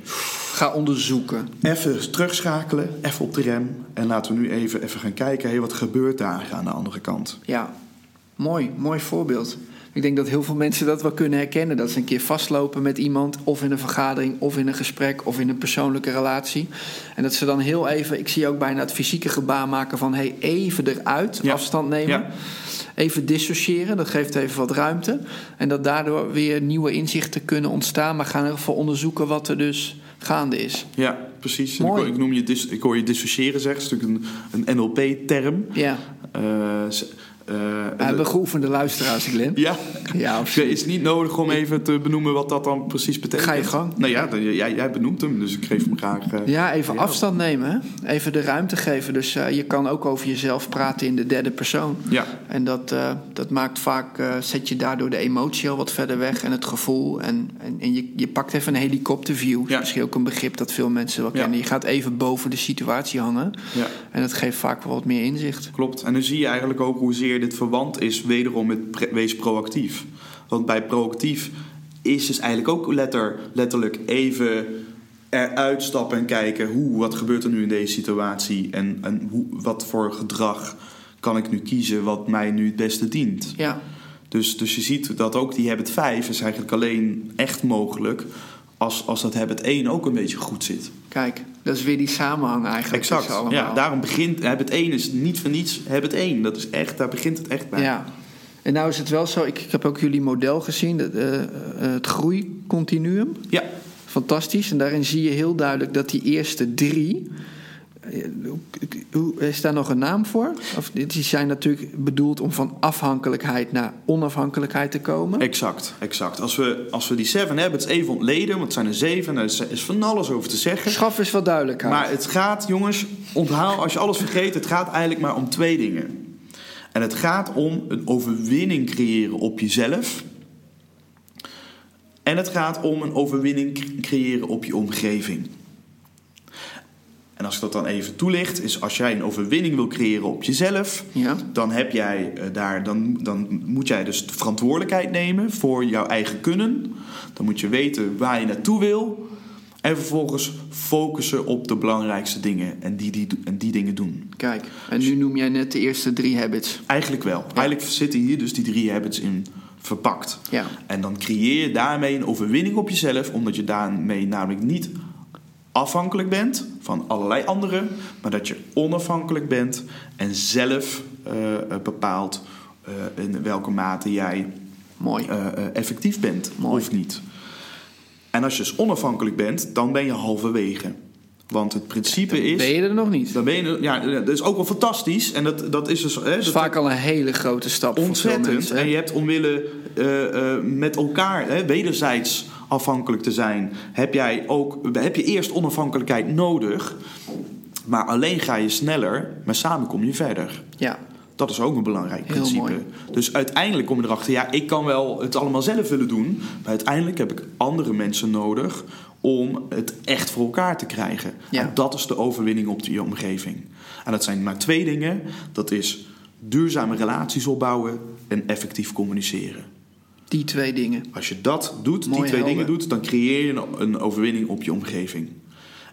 Ga onderzoeken. Even terugschakelen, even op de rem. En laten we nu even, even gaan kijken, hey, wat gebeurt daar aan de andere kant? Ja, mooi, mooi voorbeeld. Ik denk dat heel veel mensen dat wel kunnen herkennen. Dat ze een keer vastlopen met iemand, of in een vergadering, of in een gesprek, of in een persoonlijke relatie. En dat ze dan heel even, ik zie ook bijna het fysieke gebaar maken van hey, even eruit, Ja. afstand nemen. Ja. Even dissociëren, dat geeft even wat ruimte. En dat daardoor weer nieuwe inzichten kunnen ontstaan. Maar gaan in ieder geval onderzoeken wat er dus gaande is. Ja, precies. Ik, Mooi. hoor- ik, noem je dis, ik hoor je dissociëren zeggen, dat is natuurlijk een, een NLP-term. Ja, Eh, ze- eh, We hebben geoefende luisteraars, Glenn. ja, Ja, Het is niet nodig om even te benoemen wat dat dan precies betekent. Ga je gang. Nou ja, dan- jij, jij benoemt hem, dus ik geef hem graag. eh, Ja, even afstand nemen. Hè? Even de ruimte geven. Dus eh, je kan ook over jezelf praten in de derde persoon. ja. En dat, dat maakt vaak, zet je daardoor de emotie al wat verder weg en het gevoel. En, en, en je, je pakt even een helikopterview. Ja. misschien ook een begrip dat veel mensen wel Ja. kennen. Je gaat even boven de situatie hangen. ja, En dat geeft vaak wel wat meer inzicht. klopt. En dan zie je eigenlijk ook hoezeer dit verwant is wederom met wees proactief. Want bij proactief is dus eigenlijk ook letter, letterlijk even eruit stappen en kijken hoe, wat gebeurt er nu in deze situatie en, en hoe, wat voor gedrag kan ik nu kiezen wat mij nu het beste dient. Ja, Dus, dus je ziet dat ook die habit 5 is eigenlijk alleen echt mogelijk als, als dat habit 1 ook een beetje goed zit. Kijk, dat is weer die samenhang eigenlijk. Exact. allemaal. Ja, daarom begint habit 1 is niet voor niets habit 1. Dat is echt, daar begint het echt bij. Ja. En nou is het wel zo, ik, ik heb ook jullie model gezien, het, eh, eh, het groeicontinuum. Ja, Fantastisch. En daarin zie je heel duidelijk dat die eerste drie. Eh, Is daar nog een naam voor? Of, die zijn natuurlijk bedoeld om van afhankelijkheid naar onafhankelijkheid te komen. exact. exact. Als, we, als we die 7 habits even ontleden, want het zijn er 7, daar is, is van alles over te zeggen. Schaf eens wat duidelijkheid. Maar het gaat, jongens, onthaal als je alles vergeet, het gaat eigenlijk maar om twee dingen. En het gaat om een overwinning creëren op jezelf. En het gaat om een overwinning cre- creëren op je omgeving. En als ik dat dan even toelicht, is als jij een overwinning wil creëren op jezelf, Ja. dan heb jij eh, daar, dan, dan moet jij dus de verantwoordelijkheid nemen voor jouw eigen kunnen. Dan moet je weten waar je naartoe wil. En vervolgens focussen op de belangrijkste dingen en die, die, en die dingen doen. Kijk, en nu noem jij net de eerste drie habits. Eigenlijk wel. Eigenlijk zitten hier dus die drie habits in verpakt. Ja. En dan creëer je daarmee een overwinning op jezelf, omdat je daarmee namelijk niet afhankelijk bent van allerlei anderen, maar dat je onafhankelijk bent en zelf eh, eh, bepaalt eh, in welke mate jij Mooi. effectief bent Mooi. of niet. En als je dus onafhankelijk bent, dan ben je halverwege. Want het principe is. Ben je er nog niet? Dan ben je, ja, dat is ook wel fantastisch. En dat, dat is dus. Hè, Dat is dat- vaak al een hele grote stap voor ontzettend. mensen. En je hebt omwille met elkaar, hè, wederzijds afhankelijk te zijn, heb jij ook, heb je eerst onafhankelijkheid nodig. Maar alleen ga je sneller, maar samen kom je verder. Ja, Dat is ook een belangrijk Heel principe. mooi. Dus uiteindelijk kom je erachter, ja, ik kan wel het allemaal zelf willen doen, maar uiteindelijk heb ik andere mensen nodig om het echt voor elkaar te krijgen. Ja. En dat is de overwinning op je omgeving. En dat zijn maar twee dingen. Dat is duurzame relaties opbouwen en effectief communiceren. Die twee dingen. Als je dat doet, Mooi die twee helder. dingen doet, dan creëer je een, overwinning op je omgeving.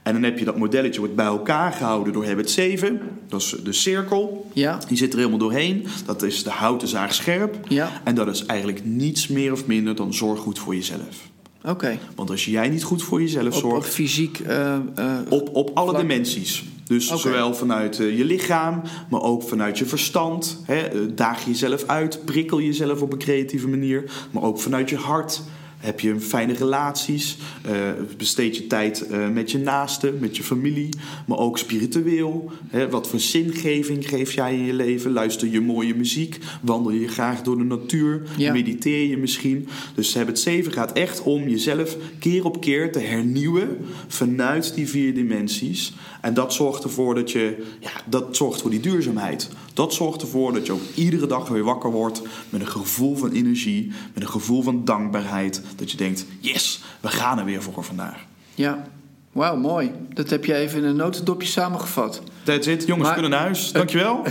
En dan heb je dat modelletje wordt bij elkaar gehouden door Habit 7. Dat is de cirkel. Ja, Die zit er helemaal doorheen. Dat is de houten zaag scherp. Ja. En dat is eigenlijk niets meer of minder dan zorg goed voor jezelf. oké. Want als jij niet goed voor jezelf Op, op zorgt, fysiek... eh, eh, op, op alle vlak. dimensies. Dus zowel vanuit eh, je lichaam, maar ook vanuit je verstand. Hè, eh, daag jezelf uit, prikkel jezelf op een creatieve manier. Maar ook vanuit je hart. Heb je fijne relaties? eh, besteed je tijd eh, met je naasten, met je familie. Maar ook spiritueel. Hè, wat voor zingeving geef jij in je leven? Luister je mooie muziek? Wandel je graag door de natuur? Ja. Mediteer je misschien? Dus het 7 gaat echt om jezelf keer op keer te hernieuwen vanuit die vier dimensies. En dat zorgt ervoor dat je, ja, dat zorgt voor die duurzaamheid. Dat zorgt ervoor dat je ook iedere dag weer wakker wordt met een gevoel van energie, met een gevoel van dankbaarheid. Dat je denkt, yes, we gaan er weer voor vandaag. ja. Wauw, mooi. Dat heb je even in een notendopje samengevat. That's it, jongens, Maar- kunnen naar huis. Dankjewel.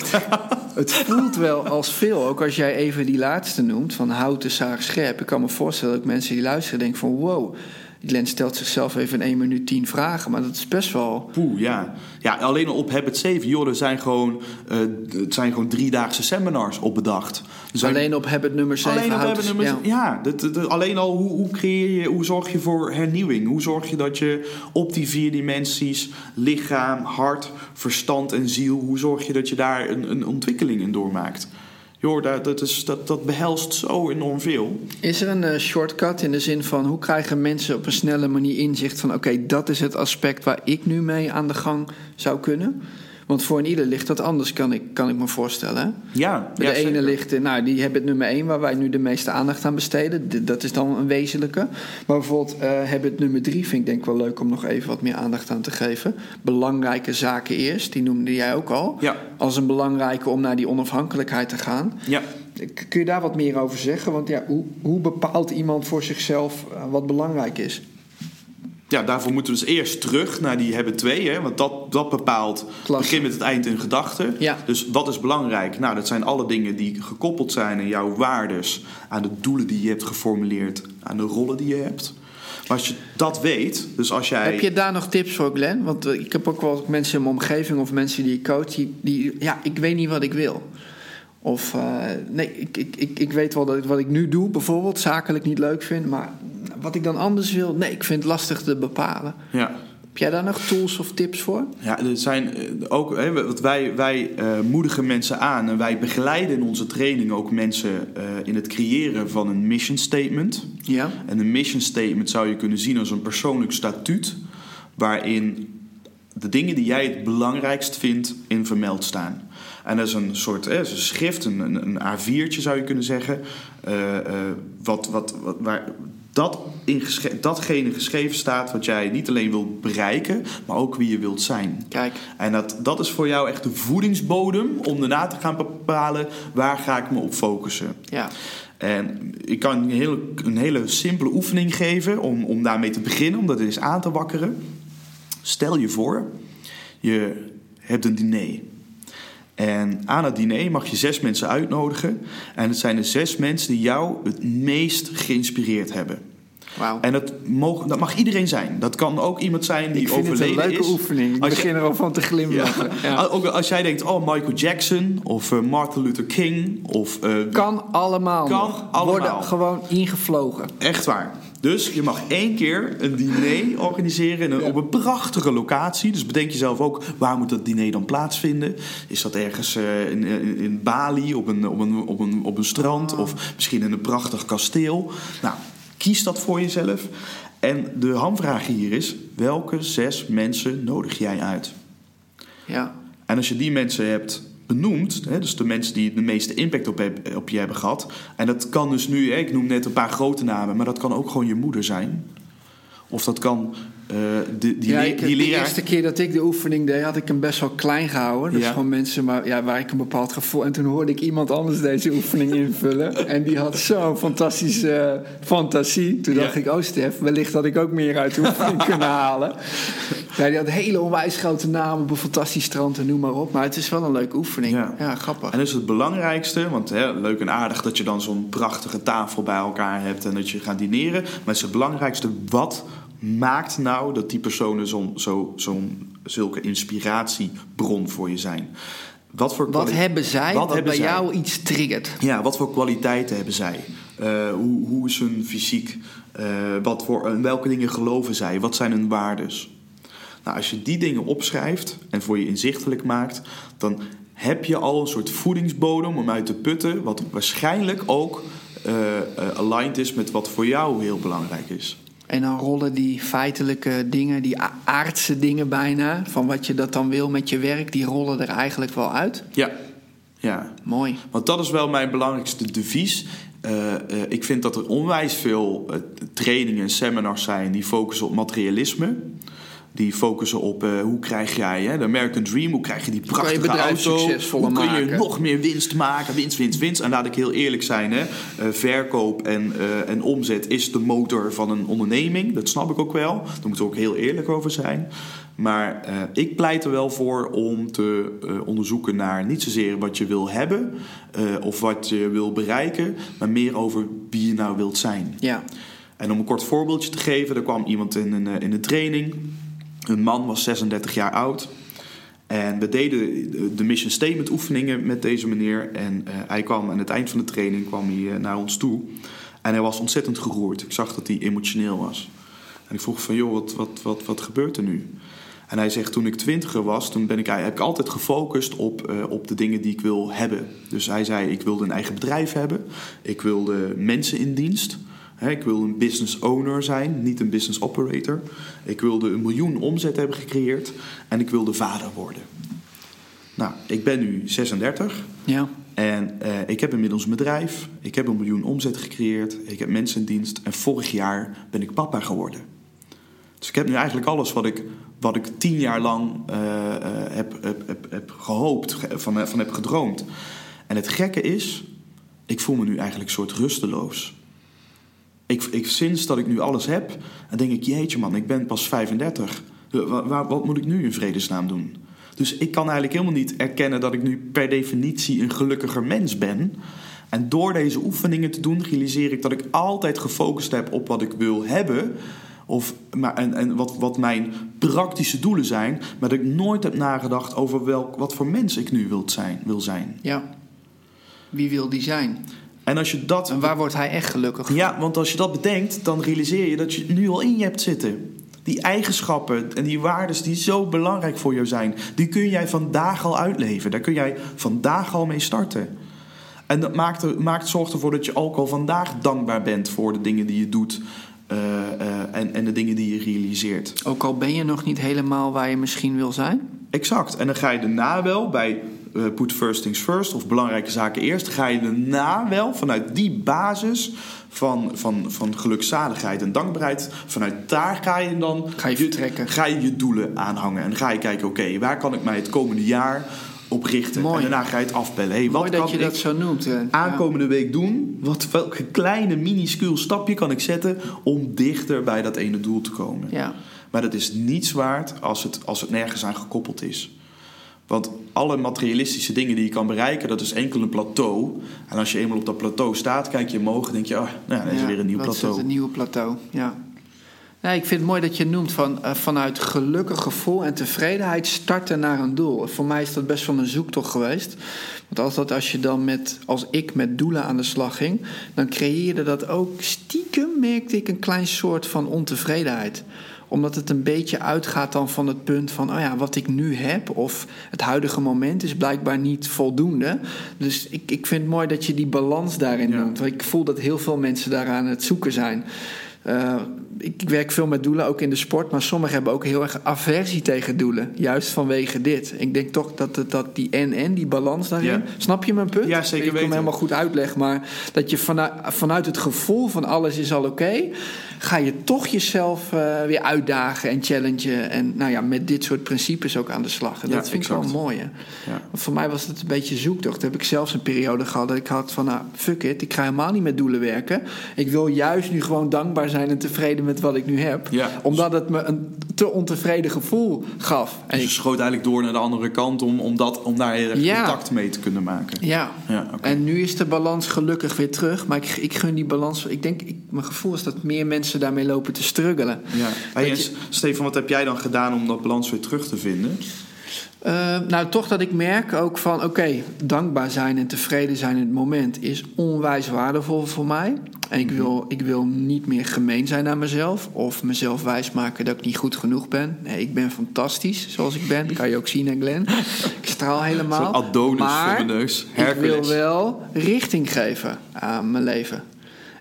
Het voelt wel als veel, ook als jij even die laatste noemt, van houten zaag scherp. Ik kan me voorstellen dat mensen die luisteren denken van wow, Glenn stelt zichzelf even in 1 minuut 10 vragen, maar dat is best wel... Poeh, ja. Ja, alleen al op Habit 7, joh, er zijn gewoon, eh, het zijn gewoon driedaagse seminars op bedacht. Zijn- Alleen op habit nummer 7 Alleen houten... hebben nummers, ja. ja, dat, dat- dat- alleen al hoe, hoe creëer je, hoe zorg je voor hernieuwing? Hoe zorg je dat je op die vier dimensies, lichaam, hart, verstand en ziel, hoe zorg je dat je daar een, een ontwikkeling in doormaakt? Joh, dat, dat, is, dat, dat behelst zo enorm veel. Is er een eh, shortcut in de zin van hoe krijgen mensen op een snelle manier inzicht van oké, dat is het aspect waar ik nu mee aan de gang zou kunnen? Want voor een ieder ligt dat anders, kan ik, kan ik me voorstellen. Ja, De ja, ene zeker. ligt, nou, die hebben het nummer 1 waar wij nu de meeste aandacht aan besteden. Dat is dan een wezenlijke. Maar bijvoorbeeld eh hebben het nummer 3 vind ik denk wel leuk om nog even wat meer aandacht aan te geven. Belangrijke zaken eerst, die noemde jij ook al. Ja. Als een belangrijke om naar die onafhankelijkheid te gaan. Ja. Kun je daar wat meer over zeggen? Want ja, hoe, hoe bepaalt iemand voor zichzelf eh, wat belangrijk is? Ja, daarvoor moeten we dus eerst terug naar die hebben twee. Hè, want dat, dat bepaalt Klasse. begin met het eind in gedachten. Ja. Dus wat is belangrijk? Nou, dat zijn alle dingen die gekoppeld zijn aan jouw waardes. Aan de doelen die je hebt geformuleerd. Aan de rollen die je hebt. Maar als je dat weet, dus als jij... Heb je daar nog tips voor, Glenn? Want eh, ik heb ook wel mensen in mijn omgeving of mensen die ik coach, die, die ja, ik weet niet wat ik wil. Of eh, nee, ik, ik, ik, ik weet wel dat ik, wat ik nu doe, bijvoorbeeld, zakelijk niet leuk vind, maar wat ik dan anders wil, nee, ik vind het lastig te bepalen. Ja. Heb jij daar nog tools of tips voor? Ja, er zijn eh, ook, hè, wat wij, wij eh, moedigen mensen aan en wij begeleiden in onze training ook mensen eh, in het creëren van een mission statement. Ja. En een mission statement zou je kunnen zien als een persoonlijk statuut waarin de dingen die jij het belangrijkst vindt in vermeld staan. En dat is een soort hè, is een schrift, een, een, een A4'tje zou je kunnen zeggen, wat, wat, wat, waar dat in datgene geschreven staat wat jij niet alleen wilt bereiken, maar ook wie je wilt zijn. Kijk, En dat, dat is voor jou echt de voedingsbodem om daarna te gaan bepalen waar ga ik me op focussen. ja. En ik kan een hele, een hele simpele oefening geven om, om daarmee te beginnen, om dat eens aan te wakkeren. Stel je voor, je hebt een diner. En aan het diner mag je zes mensen uitnodigen. En het zijn de zes mensen die jou het meest geïnspireerd hebben. Wauw. En dat, mogen, dat mag iedereen zijn. Dat kan ook iemand zijn die Ik vind het een overleden leuke is. oefening. Ik Als je- begin er al van te glimlachen. ja. Ja. Ook als jij denkt, oh Michael Jackson of eh, Martin Luther King of eh, Kan allemaal Kan allemaal. Worden gewoon ingevlogen. echt waar. Dus je mag één keer een diner organiseren op een prachtige locatie. Dus bedenk jezelf ook, waar moet dat diner dan plaatsvinden? Is dat ergens eh, in, in, in Bali op een, op, een, op, een, op een strand of misschien in een prachtig kasteel? Nou, kies dat voor jezelf. En de hamvraag hier is, welke zes mensen nodig jij uit? Ja. En als je die mensen hebt benoemd, hè, dus de mensen die de meeste impact op, op je hebben gehad. En dat kan dus nu, hè, ik noem net een paar grote namen, maar dat kan ook gewoon je moeder zijn. Of dat kan eh, de, die, ja, le- ik, die de leraar. eerste keer dat ik de oefening deed, had ik hem best wel klein gehouden. Dus Ja. gewoon mensen maar, ja, waar ik een bepaald gevoel... En toen hoorde ik iemand anders deze oefening invullen. En die had zo'n fantastische eh, fantasie. Toen dacht ik, oh Stef, wellicht had ik ook meer uit de oefening kunnen halen. Ja, die had hele onwijs grote namen op een fantastisch strand en noem maar op. Maar het is wel een leuke oefening. Ja. Ja, grappig. En dat is het belangrijkste, want hè, leuk en aardig dat je dan zo'n prachtige tafel bij elkaar hebt en dat je gaat dineren. Maar het is het belangrijkste, wat maakt nou dat die personen zo'n zo, zo'n zulke inspiratiebron voor je zijn? Wat, voor Wat hebben zij wat, hebben bij zij? jou iets triggert? Ja, wat voor kwaliteiten hebben zij? Eh, hoe, hoe is hun fysiek? Eh, wat voor, welke dingen geloven zij? Wat zijn hun waardes? Nou, als je die dingen opschrijft en voor je inzichtelijk maakt, dan heb je al een soort voedingsbodem om uit te putten, wat waarschijnlijk ook eh, aligned is met wat voor jou heel belangrijk is. En dan rollen die feitelijke dingen, die aardse dingen bijna, van wat je dat dan wil met je werk, die rollen er eigenlijk wel uit. Ja, ja. Mooi. Want dat is wel mijn belangrijkste devies. Eh, eh, ik vind dat er onwijs veel eh, trainingen en seminars zijn die focussen op materialisme. Die focussen op eh, hoe krijg jij hè, de American Dream, hoe krijg je die je prachtige bedrijf auto, hoe kun je maken. nog meer winst maken, winst, winst, winst. En laat ik heel eerlijk zijn, hè, eh, verkoop en, eh, en omzet is de motor van een onderneming. Dat snap ik ook wel, daar moeten we ook heel eerlijk over zijn. Maar ik pleit er wel voor om te onderzoeken naar niet zozeer wat je wil hebben of wat je wil bereiken, maar meer over wie je nou wilt zijn. Ja. En om een kort voorbeeldje te geven, er kwam iemand in een, in een training. Een man was 36 jaar oud. En we deden de- mission statement oefeningen met deze meneer. En eh, hij kwam aan het eind van de training kwam hij, eh, naar ons toe. En hij was ontzettend geroerd. Ik zag dat hij emotioneel was. En ik vroeg van, joh, wat, wat, wat, wat gebeurt er nu? En hij zegt, toen ik twintiger was, toen ben ik, heb ik altijd gefocust op, eh, op de dingen die ik wil hebben. Dus hij zei, ik wilde een eigen bedrijf hebben. Ik wilde mensen in dienst. Ik wilde een business owner zijn, niet een business operator. Ik wilde een miljoen omzet hebben gecreëerd. En ik wilde vader worden. Nou, ik ben nu 36 Ja. en eh, ik heb inmiddels een bedrijf. Ik heb een miljoen omzet gecreëerd. Ik heb mensen in dienst. En vorig jaar ben ik papa geworden. Dus ik heb nu eigenlijk alles wat ik, wat ik tien jaar lang eh, eh, heb, heb, heb, heb gehoopt, ge- van, van heb gedroomd. En het gekke is, ik voel me nu eigenlijk een soort rusteloos. Ik, ik, sinds dat ik nu alles heb, dan denk ik, jeetje man, ik ben pas 35. Wa- wa- wat moet ik nu in vredesnaam doen? Dus ik kan eigenlijk helemaal niet erkennen dat ik nu per definitie een gelukkiger mens ben. En door deze oefeningen te doen, realiseer ik dat ik altijd gefocust heb op wat ik wil hebben. Of, maar, en en wat, wat mijn praktische doelen zijn. Maar dat ik nooit heb nagedacht over welk, wat voor mens ik nu wilt zijn, wil zijn. Ja. Wie wil die zijn? En als je dat En waar wordt hij echt gelukkig van? Ja, want als je dat bedenkt, dan realiseer je dat je het nu al in je hebt zitten. Die eigenschappen en die waarden die zo belangrijk voor jou zijn, die kun jij vandaag al uitleven. Daar kun jij vandaag al mee starten. En dat maakt, er, maakt zorgt ervoor dat je ook al vandaag dankbaar bent voor de dingen die je doet eh, eh, en, en de dingen die je realiseert. Ook al ben je nog niet helemaal waar je misschien wil zijn. Exact. En dan ga je daarna wel bij eh, put first things first of belangrijke zaken eerst. Ga je daarna wel vanuit die basis van, van, van gelukzaligheid en dankbaarheid. Vanuit daar ga je dan Ga je vertrekken. ga je, je doelen aanhangen. En ga je kijken, oké, waar kan ik mij het komende jaar op richten? Mooi. En daarna ga je het afbellen. Hey, wat Mooi dat kan je dat zo noemt. hè. aankomende week doen? Wat, welke kleine minuscuul stapje kan ik zetten om dichter bij dat ene doel te komen? Ja. Maar dat is niets waard als het, als het nergens aan gekoppeld is. Want alle materialistische dingen die je kan bereiken, dat is enkel een plateau. En als je eenmaal op dat plateau staat, kijk je omhoog en denk je, oh, nou, dat is Ja, weer een nieuw dat is plateau. het, een nieuwe plateau, ja. Nee, ik vind het mooi dat je noemt van, eh, vanuit gelukkig gevoel en tevredenheid starten naar een doel. Voor mij is dat best wel een zoektocht geweest. Want altijd als je dan met, als ik met doelen aan de slag ging, dan creëerde dat ook stiekem, merkte ik, een klein soort van ontevredenheid omdat het een beetje uitgaat dan van het punt van, oh ja, wat ik nu heb of het huidige moment is blijkbaar niet voldoende. Dus ik, ik vind het mooi dat je die balans daarin Ja. noemt. Want ik voel dat heel veel mensen daaraan het zoeken zijn. Eh, ik, werk veel met doelen, ook in de sport, maar sommigen hebben ook heel erg aversie tegen doelen. Juist vanwege dit. Ik denk toch dat, het, dat die en-en, die balans daarin. Ja. Snap je mijn punt? Ja, zeker Ik kan hem helemaal goed uitleggen, maar dat je vanuit, vanuit het gevoel van alles is al oké, ga je toch jezelf eh, weer uitdagen en challengen. En nou ja, met dit soort principes ook aan de slag. En Ja, dat vind ik wel mooi. hè. Ja. Want voor mij was het een beetje zoektocht. Toen heb ik zelfs een periode gehad dat ik had van... nou, fuck it, ik ga helemaal niet met doelen werken. Ik wil juist nu gewoon dankbaar zijn en tevreden met wat ik nu heb. Ja. Omdat het me een te ontevreden gevoel gaf. En Dus je ik, schoot eigenlijk door naar de andere kant om, om, dat, om daar Ja. contact mee te kunnen maken. ja. Ja. En nu is de balans gelukkig weer terug. Maar ik, ik gun die balans... Ik denk, ik, mijn gevoel is dat meer mensen daarmee lopen te struggelen. Ja. Hey, je- Stefan, wat heb jij dan gedaan om dat balans weer terug te vinden? Eh, nou, toch dat ik merk ook van, oké, dankbaar zijn en tevreden zijn in het moment is onwijs waardevol voor mij. En ik wil, ik wil niet meer gemeen zijn naar mezelf of mezelf wijsmaken dat ik niet goed genoeg ben. Nee, ik ben fantastisch zoals ik ben. kan je ook zien, hè, Glenn. Ik straal helemaal. Adonis maar voor mijn neus. ik wil wel richting geven aan mijn leven.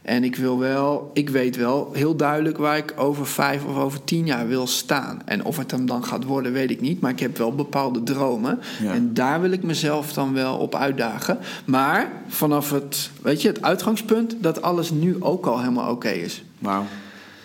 En ik wil wel, ik weet wel heel duidelijk waar ik over vijf of over tien jaar wil staan. En of het hem dan gaat worden, weet ik niet. Maar ik heb wel bepaalde dromen. Ja. En daar wil ik mezelf dan wel op uitdagen. Maar vanaf het, weet je, het uitgangspunt dat alles nu ook al helemaal oké is. Wauw,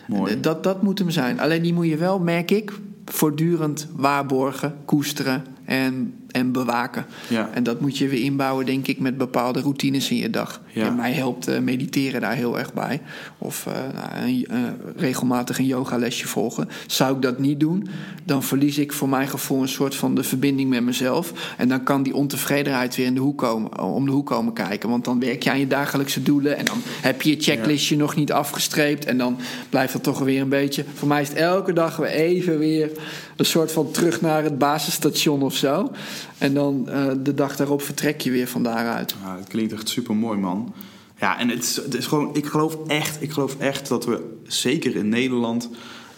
mooi. Dat, dat moet hem zijn. Alleen die moet je wel, merk ik, voortdurend waarborgen, koesteren en, en bewaken. Ja. En dat moet je weer inbouwen, denk ik, met bepaalde routines in je dag. Ja. En mij helpt eh, mediteren daar heel erg bij. Of nou, een, eh, regelmatig een yogalesje volgen. Zou ik dat niet doen, dan verlies ik voor mijn gevoel een soort van de verbinding met mezelf. En dan kan die ontevredenheid weer in de hoek komen, om de hoek komen kijken. Want dan werk je aan je dagelijkse doelen. En dan heb je je checklistje nog niet afgestreept. En dan blijft dat toch weer een beetje. Voor mij is het elke dag weer even weer een soort van terug naar het basisstation of zo. En dan eh, de dag daarop vertrek je weer van daaruit. Ja, het klinkt echt super mooi, man. Ja, en het is, gewoon, ik geloof echt, ik geloof echt dat we zeker in Nederland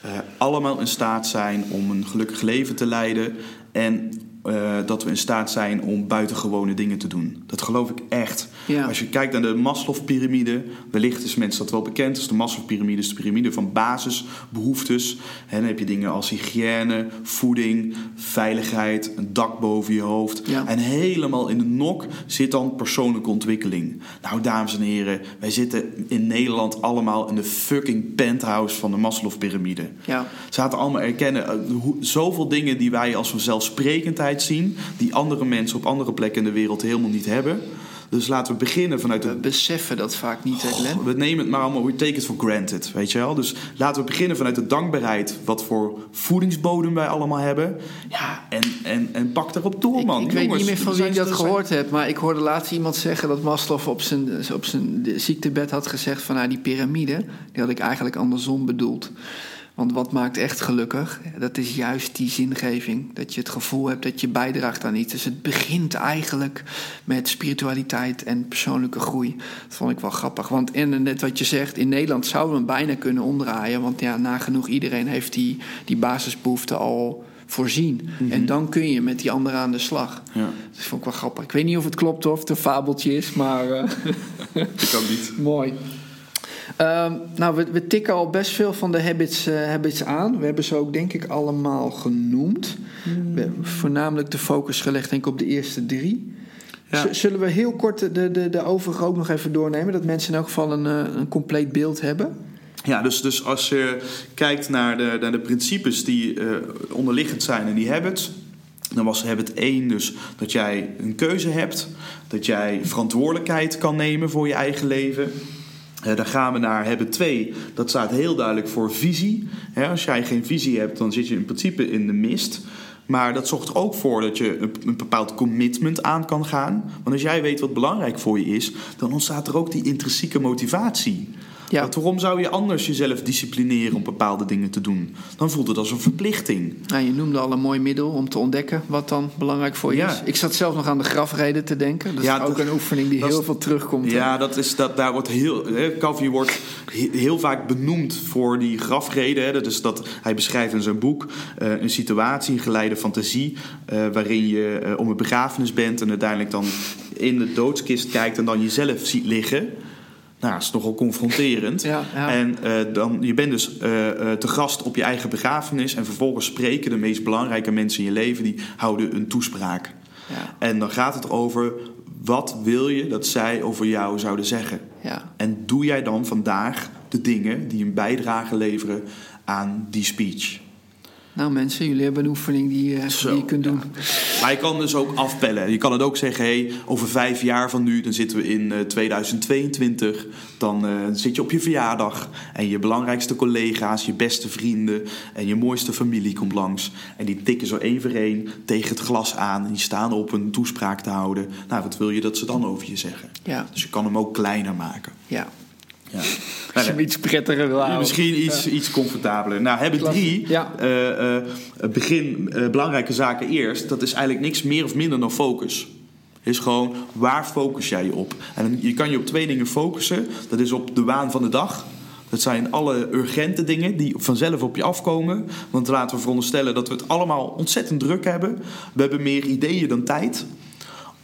eh, allemaal in staat zijn om een gelukkig leven te leiden. En eh, dat we in staat zijn om buitengewone dingen te doen. Dat geloof ik echt. Ja. Als je kijkt naar de Maslow-pyramide, wellicht is mensen dat wel bekend. Dus de Maslow-pyramide is de piramide van basisbehoeftes. En dan heb je dingen als hygiëne, voeding, veiligheid, een dak boven je hoofd. Ja. En helemaal in de nok zit dan persoonlijke ontwikkeling. Nou, dames en heren, wij zitten in Nederland allemaal in de fucking penthouse van de Maslow-pyramide. Ja. Ze laten allemaal erkennen, eh, hoe, zoveel dingen die wij als vanzelfsprekendheid zien, die andere mensen op andere plekken in de wereld helemaal niet hebben. Dus laten we beginnen vanuit We de beseffen dat vaak niet, hè, Glenn? we nemen het maar allemaal, we take it for granted, weet je wel. Dus laten we beginnen vanuit de dankbaarheid, wat voor voedingsbodem wij allemaal hebben. Ja, en, en, en pak erop door, man. Ik, ik weet niet meer van wie ik dat er zijn- gehoord heb, maar ik hoorde laatst iemand zeggen dat Maslow op zijn, op zijn ziektebed had gezegd van nou, die piramide, die had ik eigenlijk andersom bedoeld. Want wat maakt echt gelukkig? Dat is juist die zingeving. Dat je het gevoel hebt dat je bijdraagt aan iets. Dus het begint eigenlijk met spiritualiteit en persoonlijke groei. Dat vond ik wel grappig. Want en net wat je zegt, in Nederland zouden we hem bijna kunnen omdraaien. Want ja, nagenoeg iedereen heeft die, die basisbehoeften al voorzien. En dan kun je met die anderen aan de slag. Ja, Dat vond ik wel grappig. Ik weet niet of het klopt of het een fabeltje is, maar eh, ik ook niet. mooi. Ehm, nou, we, we tikken al best veel van de habits, eh, habits aan. We hebben ze ook, denk ik, allemaal genoemd. We hebben voornamelijk de focus gelegd, denk ik, op de eerste drie. Ja. Zullen we heel kort de, de, de overige ook nog even doornemen? Dat mensen in elk geval een, eh, een compleet beeld hebben. Ja, dus, dus als je kijkt naar de, naar de principes die eh, onderliggend zijn in die habits, dan was habit 1 dus dat jij een keuze hebt, dat jij verantwoordelijkheid kan nemen voor je eigen leven. Eh, dan gaan we naar habit 2, dat staat heel duidelijk voor visie. Als jij geen visie hebt, dan zit je in principe in de mist. Maar dat zorgt er ook voor dat je een bepaald commitment aan kan gaan. Want als jij weet wat belangrijk voor je is, dan ontstaat er ook die intrinsieke motivatie. Ja. Want waarom zou je anders jezelf disciplineren om bepaalde dingen te doen? Dan voelt het als een verplichting. Nou, je noemde al een mooi middel om te ontdekken wat dan belangrijk voor je Ja. is. Ik zat zelf nog aan de grafreden te denken. Dat Ja, is ook dat- een oefening die is- heel veel terugkomt. hè? Ja, dat is, dat, daar wordt heel. Hè, Calvi wordt he- heel vaak benoemd voor die grafreden. Hè. Dat is dat, hij beschrijft in zijn boek eh, een situatie, een geleide fantasie. eh, waarin je eh, om een begrafenis bent en uiteindelijk dan in de doodskist kijkt en dan jezelf ziet liggen. Nou, dat is nogal confronterend. Ja, ja. En eh, dan, je bent dus eh, eh, te gast op je eigen begrafenis. En vervolgens spreken de meest belangrijke mensen in je leven, die houden een toespraak. Ja. En dan gaat het over wat wil je dat zij over jou zouden zeggen. Ja. En doe jij dan vandaag de dingen die een bijdrage leveren aan die speech? Nou mensen, jullie hebben een oefening die, eh, Zo, die je kunt doen. Maar je kan dus ook afpellen. Je kan het ook zeggen, hey, over vijf jaar van nu, dan zitten we in eh, 2022. Dan eh, zit je op je verjaardag en je belangrijkste collega's, je beste vrienden en je mooiste familie komt langs. En die tikken zo één voor één tegen het glas aan en die staan op een toespraak te houden. Nou, wat wil je dat ze dan over je zeggen? Ja. Dus je kan hem ook kleiner maken. Ja. Ja. Als je hem iets prettiger wil houden. Misschien iets, iets comfortabeler. Nou, hebben drie. Ja. eh, eh, begin eh, belangrijke zaken eerst. Dat is eigenlijk niks meer of minder dan focus. Is gewoon waar focus jij je op? En je kan je op twee dingen focussen. Dat is op de waan van de dag. Dat zijn alle urgente dingen die vanzelf op je afkomen. Want laten we veronderstellen dat we het allemaal ontzettend druk hebben. We hebben meer ideeën dan tijd.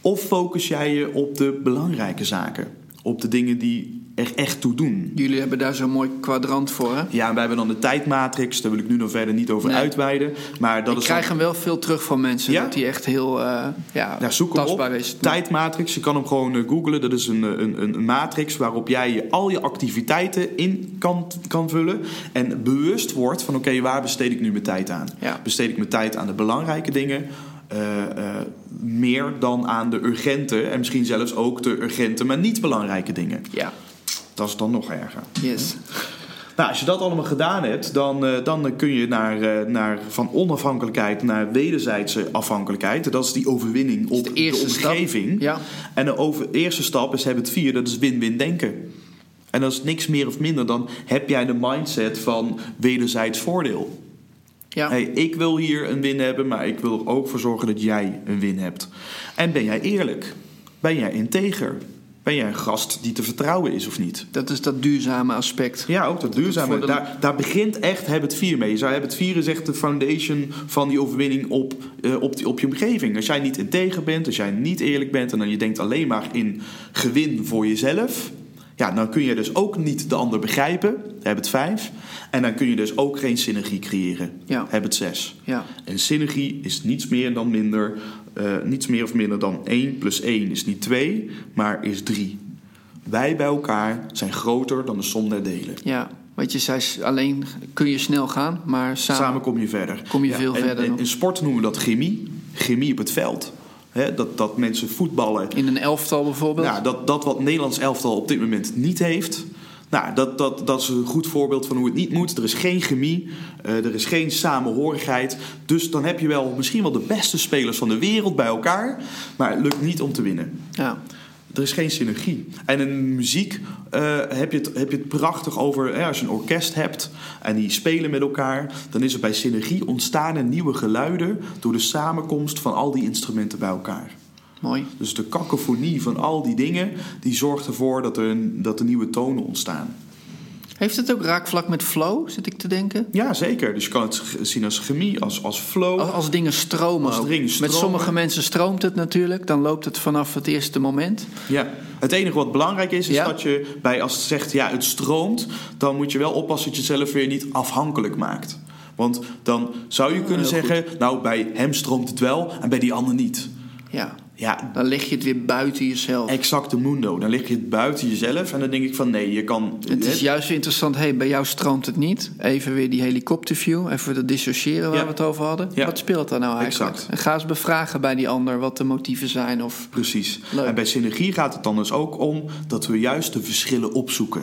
Of focus jij je op de belangrijke zaken? Op de dingen die er echt toe doen. Jullie hebben daar zo'n mooi kwadrant voor, hè? Ja, en wij hebben dan de tijdmatrix. Daar wil ik nu nog verder niet over Nee. uitweiden. Maar dat ik is krijg dan- hem wel veel terug van mensen. Ja? Dat die echt heel eh, ja, Ja, zoek hem tastbaar op. is. Tijdmatrix. Je kan hem gewoon eh, googlen. Dat is een, eh, een, een, een matrix waarop jij je, al je activiteiten in kan, kan vullen. En bewust wordt van oké, waar besteed ik nu mijn tijd aan? Ja. Besteed ik mijn tijd aan de belangrijke dingen? Eh, eh, meer dan aan de urgente. En misschien zelfs ook de urgente, maar niet belangrijke dingen. Ja, Dat is dan nog erger. yes. Nou, als je dat allemaal gedaan hebt, dan, eh, dan kun je naar, naar van onafhankelijkheid naar wederzijdse afhankelijkheid. Dat is die overwinning op de de, eerste stap. omgeving. Ja. En de over, eerste stap is heb het vier, dat is win-win denken. En dat is niks meer of minder dan heb jij de mindset van wederzijds voordeel. Ja. Hey, ik wil hier een win hebben, maar ik wil er ook voor zorgen dat jij een win hebt. En ben jij eerlijk? Ben jij integer? Ben jij een gast die te vertrouwen is of niet? Dat is dat duurzame aspect. Ja, ook dat duurzame. De- Daar, daar begint echt Habit 4 mee. Je zou Habit 4 is echt de foundation van die overwinning op, eh, op, die, op je omgeving. Als jij niet integer bent, als jij niet eerlijk bent... en dan je denkt alleen maar in gewin voor jezelf... Ja, dan kun je dus ook niet de ander begrijpen. Habit 5. En dan kun je dus ook geen synergie creëren. Ja. Habit 6. Ja. En synergie is niets meer dan minder... eh, niets meer of minder dan 1 plus 1 is niet 2, maar is 3. Wij bij elkaar zijn groter dan de som der delen. Ja, wat je zei, alleen kun je snel gaan, maar samen, Samen kom je verder. Kom je veel en, verder en in sport noemen we dat chemie. Chemie op het veld. Hè, dat, dat mensen voetballen. in een elftal bijvoorbeeld. Nou, dat, dat wat Nederlands elftal op dit moment niet heeft. Nou, dat, dat, dat is een goed voorbeeld van hoe het niet moet. Er is geen chemie, eh, er is geen samenhorigheid. Dus dan heb je wel misschien wel de beste spelers van de wereld bij elkaar. Maar het lukt niet om te winnen. ja. Er is geen synergie. En in muziek eh, heb, je het, heb je het prachtig over... Als je een orkest hebt en die spelen met elkaar... dan is er bij synergie ontstaan er nieuwe geluiden... door de samenkomst van al die instrumenten bij elkaar. mooi. Dus de kakofonie van al die dingen... die zorgt ervoor dat er, een, dat er nieuwe tonen ontstaan. Heeft het ook raakvlak met flow, zit ik te denken? Ja, zeker. Dus je kan het zien als chemie, als, als flow. Als, als dingen stromen Als dingen Met stromen. sommige mensen stroomt het natuurlijk. Dan loopt het vanaf het eerste moment. Ja. Het enige wat belangrijk is, is Ja. dat je bij als het zegt ja, het stroomt, dan moet je wel oppassen dat je jezelf weer niet afhankelijk maakt. Want dan zou je kunnen zeggen, nou bij hem stroomt het wel en bij die ander niet. Ja, Ja, dan leg je het weer buiten jezelf. exact de mundo. Dan lig je het buiten jezelf en dan denk ik van nee, je kan. Het is juist interessant, hey, bij jou stroomt het niet. Even weer die helikopterview, even dat dissociëren waar Ja. we het over hadden. Ja. Wat speelt daar nou eigenlijk? Exact. En ga eens bevragen bij die ander wat de motieven zijn. Of... Precies. Leuk. En bij synergie gaat het dan dus ook om dat we juist de verschillen opzoeken.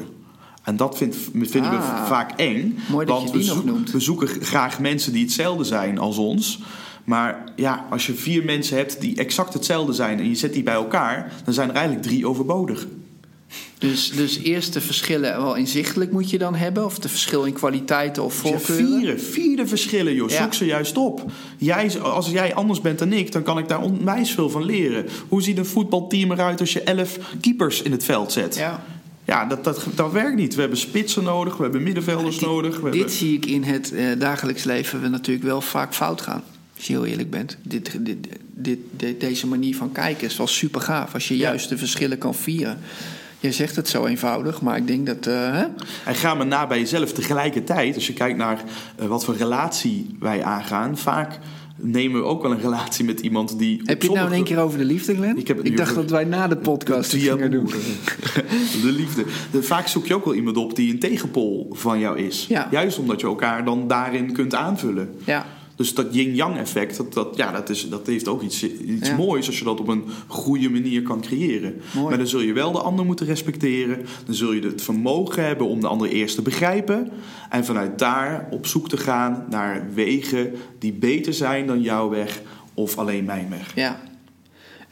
En dat vind, vinden we Ah. vaak eng. Mooi dat want je die we, nog noemt. we zoeken graag mensen die hetzelfde zijn als ons. Maar ja, als je vier mensen hebt die exact hetzelfde zijn en je zet die bij elkaar, dan zijn er eigenlijk drie overbodig. Dus, dus eerst de verschillen wel inzichtelijk moet je dan hebben. Of de verschil in kwaliteiten of ja, voorkeuren. vierde verschillen, joh. Ja. Zoek ze juist op. Jij, als jij anders bent dan ik, dan kan ik daar onwijs veel van leren. Hoe ziet een voetbalteam eruit als je elf keepers in het veld zet? Ja. Ja, dat, dat, dat werkt niet. We hebben spitsen nodig, we hebben middenvelders nodig. We Dit hebben... zie ik in het eh, dagelijks leven we natuurlijk wel vaak fout gaan. Als je heel eerlijk bent. Dit, dit, dit, dit- deze manier van kijken is wel super gaaf. Als je Ja. juist de verschillen kan vieren. Je zegt het zo eenvoudig, maar ik denk dat... eh, hè? En ga maar na bij jezelf tegelijkertijd. Als je kijkt naar eh, wat voor relatie wij aangaan, vaak nemen we ook wel een relatie met iemand die. op Heb je het nou in sommige- één keer over de liefde, Glenn? Ik dacht dat wij na de podcast Via gingen doen. De liefde. De, vaak zoek je ook wel iemand op die een tegenpol van jou is. Ja. Juist omdat je elkaar dan daarin kunt aanvullen. Ja, Dus dat yin-yang effect, dat, dat, ja, dat, is, dat heeft ook iets, iets Ja. moois als je dat op een goede manier kan creëren. Mooi. Maar dan zul je wel de ander moeten respecteren. Dan zul je het vermogen hebben om de ander eerst te begrijpen. En vanuit daar op zoek te gaan naar wegen die beter zijn dan jouw weg of alleen mijn weg. ja.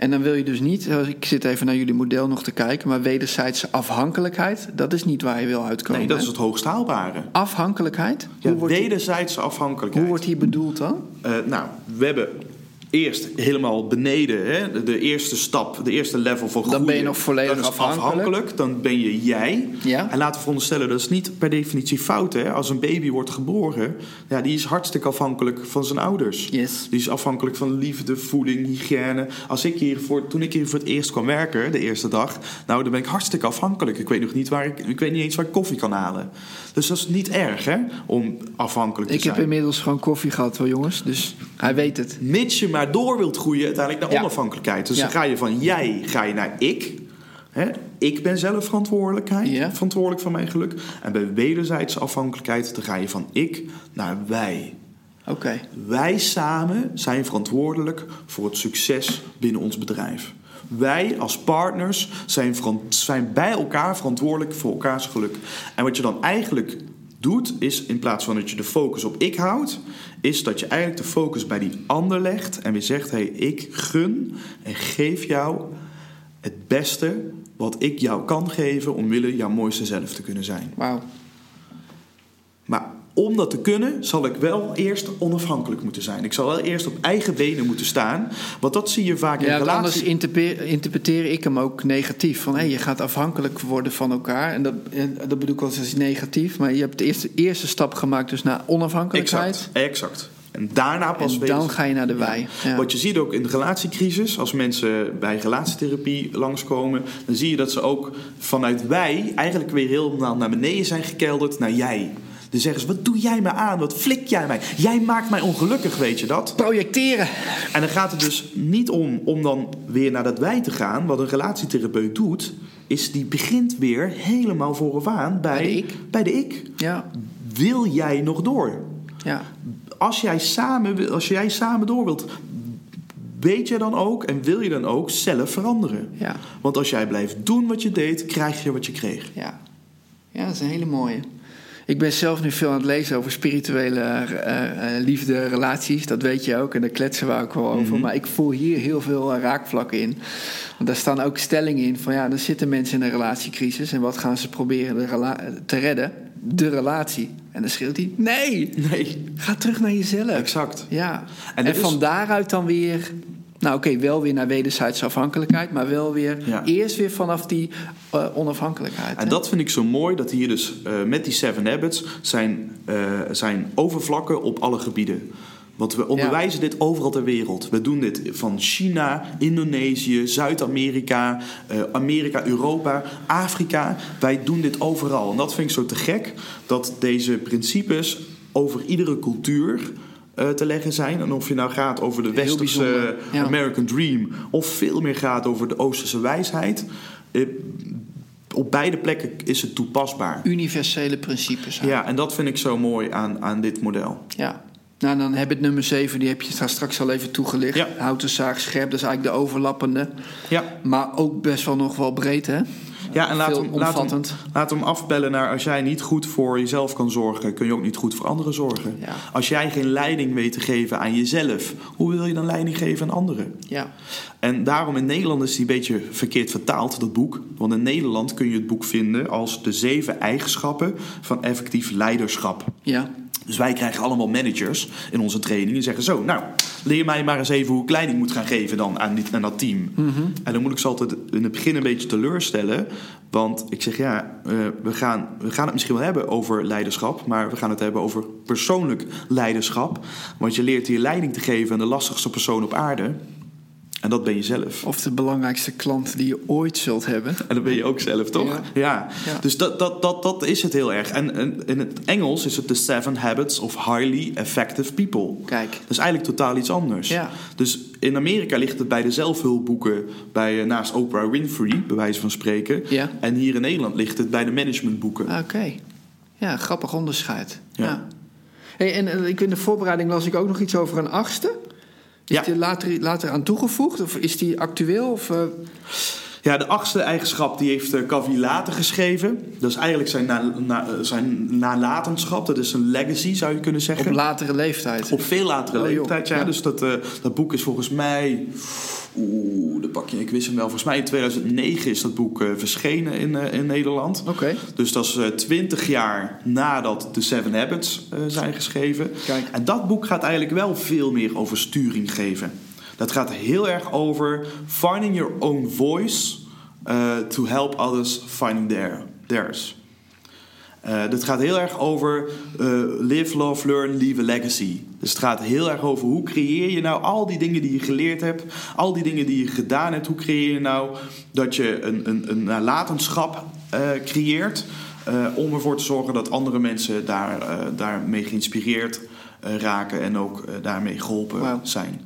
En dan wil je dus niet, ik zit even naar jullie model nog te kijken, maar wederzijdse afhankelijkheid, dat is niet waar je wil uitkomen. Nee, dat is het hoogst haalbare. Afhankelijkheid? Ja, hoe, wordt wederzijdse afhankelijkheid. hoe wordt die bedoeld dan? Eh, nou, we hebben eerst helemaal beneden, hè, de, de eerste stap, de eerste level van groeien. ben je nog volledig is afhankelijk. Dan ben je jij. Ja. En laten we veronderstellen, dat is niet per definitie fout. Hè? Als een baby wordt geboren, ja, die is hartstikke afhankelijk van zijn ouders. Yes. Die is afhankelijk van liefde, voeding, hygiëne. Als ik hier voor, toen ik hier voor het eerst kwam werken, de eerste dag, nou, dan ben ik hartstikke afhankelijk. Ik weet nog niet waar ik, ik weet niet eens waar ik koffie kan halen. Dus dat is niet erg, hè, om afhankelijk te Ik zijn. heb inmiddels gewoon koffie gehad hoor jongens, dus hij weet het. Mits je maar door wilt groeien uiteindelijk naar Ja. onafhankelijkheid. Dus dan ga je van jij ga je naar ik. Hè? Ik ben zelf verantwoordelijkheid, verantwoordelijk voor mijn geluk. En bij wederzijdse afhankelijkheid dan ga je van ik naar wij. Oké, Wij samen zijn verantwoordelijk voor het succes binnen ons bedrijf. Wij als partners zijn, zijn bij elkaar verantwoordelijk voor elkaars geluk. En wat je dan eigenlijk doet, is in plaats van dat je de focus op ik houdt, is dat je eigenlijk de focus bij die ander legt en weer zegt: hé, hey, ik gun en geef jou het beste wat ik jou kan geven omwille jouw mooiste zelf te kunnen zijn. wauw. Maar om dat te kunnen, zal ik wel eerst onafhankelijk moeten zijn. Ik zal wel eerst op eigen benen moeten staan. Want dat zie je vaak in Ja, relaties. anders interpe- interpreteer ik hem ook negatief. Van hé, je gaat afhankelijk worden van elkaar. En dat, dat bedoel ik wel eens als negatief. Maar je hebt de eerste, eerste stap gemaakt dus naar onafhankelijkheid. Exact, exact. En daarna pas En dan ga je naar de wei. Ja. Wat je ziet ook in de relatiecrisis, als mensen bij relatietherapie langskomen, dan zie je dat ze ook vanuit wij eigenlijk weer helemaal naar beneden zijn gekelderd naar jij. Dan zeggen ze: Wat doe jij me aan? Wat flik jij mij? Jij maakt mij ongelukkig, weet je dat? Projecteren. En dan gaat het dus niet om om dan weer naar dat wij te gaan. Wat een relatietherapeut doet, is die begint weer helemaal voorafaan bij, Bij de ik. Bij de ik. Ja, Wil jij nog door? ja. als jij samen, als jij samen door wilt, weet je dan ook en wil je dan ook zelf veranderen. Ja. Want als jij blijft doen wat je deed, krijg je wat je kreeg. Ja. ja, dat is een hele mooie. Ik ben zelf nu veel aan het lezen over spirituele eh, eh, liefde, relaties. Dat weet je ook en daar kletsen we ook wel over. Maar ik voel hier heel veel eh, raakvlakken in. Want daar staan ook stellingen in van ja, er zitten mensen in een relatiecrisis. En wat gaan ze proberen de te redden? De relatie. En dan schreeuwt hij, nee, Nee, ga terug naar jezelf. exact. Ja, En en, is- van daaruit dan weer... Nou oké, wel weer naar wederzijdse afhankelijkheid... maar wel weer Ja. eerst weer vanaf die eh, onafhankelijkheid. En hè? dat vind ik zo mooi, dat hier dus eh, met die Seven Habits zijn, eh, zijn overvlakken op alle gebieden. Want we onderwijzen dit overal ter wereld. We doen dit van China, Indonesië, Zuid-Amerika, eh, Amerika, Europa, Afrika. Wij doen dit overal. En dat vind ik zo te gek, dat deze principes over iedere cultuur te leggen zijn. En of je nou gaat over de westerse ja. American Dream... of veel meer gaat over de Oosterse wijsheid... eh, op beide plekken is het toepasbaar. Universele principes. hè? Ja, en dat vind ik zo mooi aan, aan dit model. ja. Nou, dan heb het nummer 7, die heb je straks al even toegelicht. Ja. Houten zaag scherp, dat is eigenlijk de overlappende. Ja, Maar ook best wel nog wel breed, hè? Ja en laat hem, laat, hem, laat hem afbellen naar als jij niet goed voor jezelf kan zorgen, kun je ook niet goed voor anderen zorgen. Ja. Als jij geen leiding weet te geven aan jezelf, hoe wil je dan leiding geven aan anderen? Ja. En daarom in Nederland is die een beetje verkeerd vertaald, dat boek. Want in Nederland kun je het boek vinden als de zeven eigenschappen van effectief leiderschap. Ja. Dus wij krijgen allemaal managers in onze training en zeggen zo, nou, leer mij maar eens even hoe ik leiding moet gaan geven dan aan, die, aan dat team. En dan moet ik ze altijd in het begin een beetje teleurstellen. Want ik zeg ja, eh, we, gaan, we gaan het misschien wel hebben over leiderschap, maar we gaan het hebben over persoonlijk leiderschap. Want je leert hier leiding te geven aan de lastigste persoon op aarde. En dat ben je zelf. Of de belangrijkste klant die je ooit zult hebben. En dat ben je ook zelf, toch? Ja. Ja. Ja. Dus dat, dat, dat, dat is het heel erg. En, en in het Engels is het The Seven Habits of Highly Effective People. Kijk. Dat is eigenlijk totaal iets anders. Ja. Dus in Amerika ligt het bij de zelfhulpboeken, bij, eh, naast Oprah Winfrey, bij wijze van spreken. Ja. En hier in Nederland ligt het bij de managementboeken. Oké. Ja, grappig onderscheid. Ja. Ja. Hey, en eh, ik in de voorbereiding las ik ook nog iets over een achtste. Is Ja. die later, later aan toegevoegd? Of is die actueel? Of, eh, Ja, de achtste eigenschap die heeft uh, Cavie later geschreven. Dat is eigenlijk zijn, na, na- eh, zijn nalatenschap. Dat is een legacy, zou je kunnen zeggen. op latere leeftijd? Op veel latere Oh, leeftijd, ja. Ja. Dus dat, eh, dat boek is volgens mij... Oeh, dat pak je, ik wist hem wel. Volgens mij in 2009 is dat boek eh, verschenen in, eh, in Nederland. Oké. Dus dat is eh, 20 jaar nadat de Seven Habits eh, zijn geschreven. Kijk. En dat boek gaat eigenlijk wel veel meer over sturing geven. Dat gaat heel erg over finding your own voice eh, to help others finding their, theirs. Eh dat gaat heel erg over eh, live, love, learn, leave a legacy. Dus het gaat heel erg over hoe creëer je nou al die dingen die je geleerd hebt, al die dingen die je gedaan hebt. Hoe creëer je nou dat je een, een, een nalatenschap creëert om ervoor te zorgen dat andere mensen daar, daarmee geïnspireerd raken en ook daarmee geholpen zijn.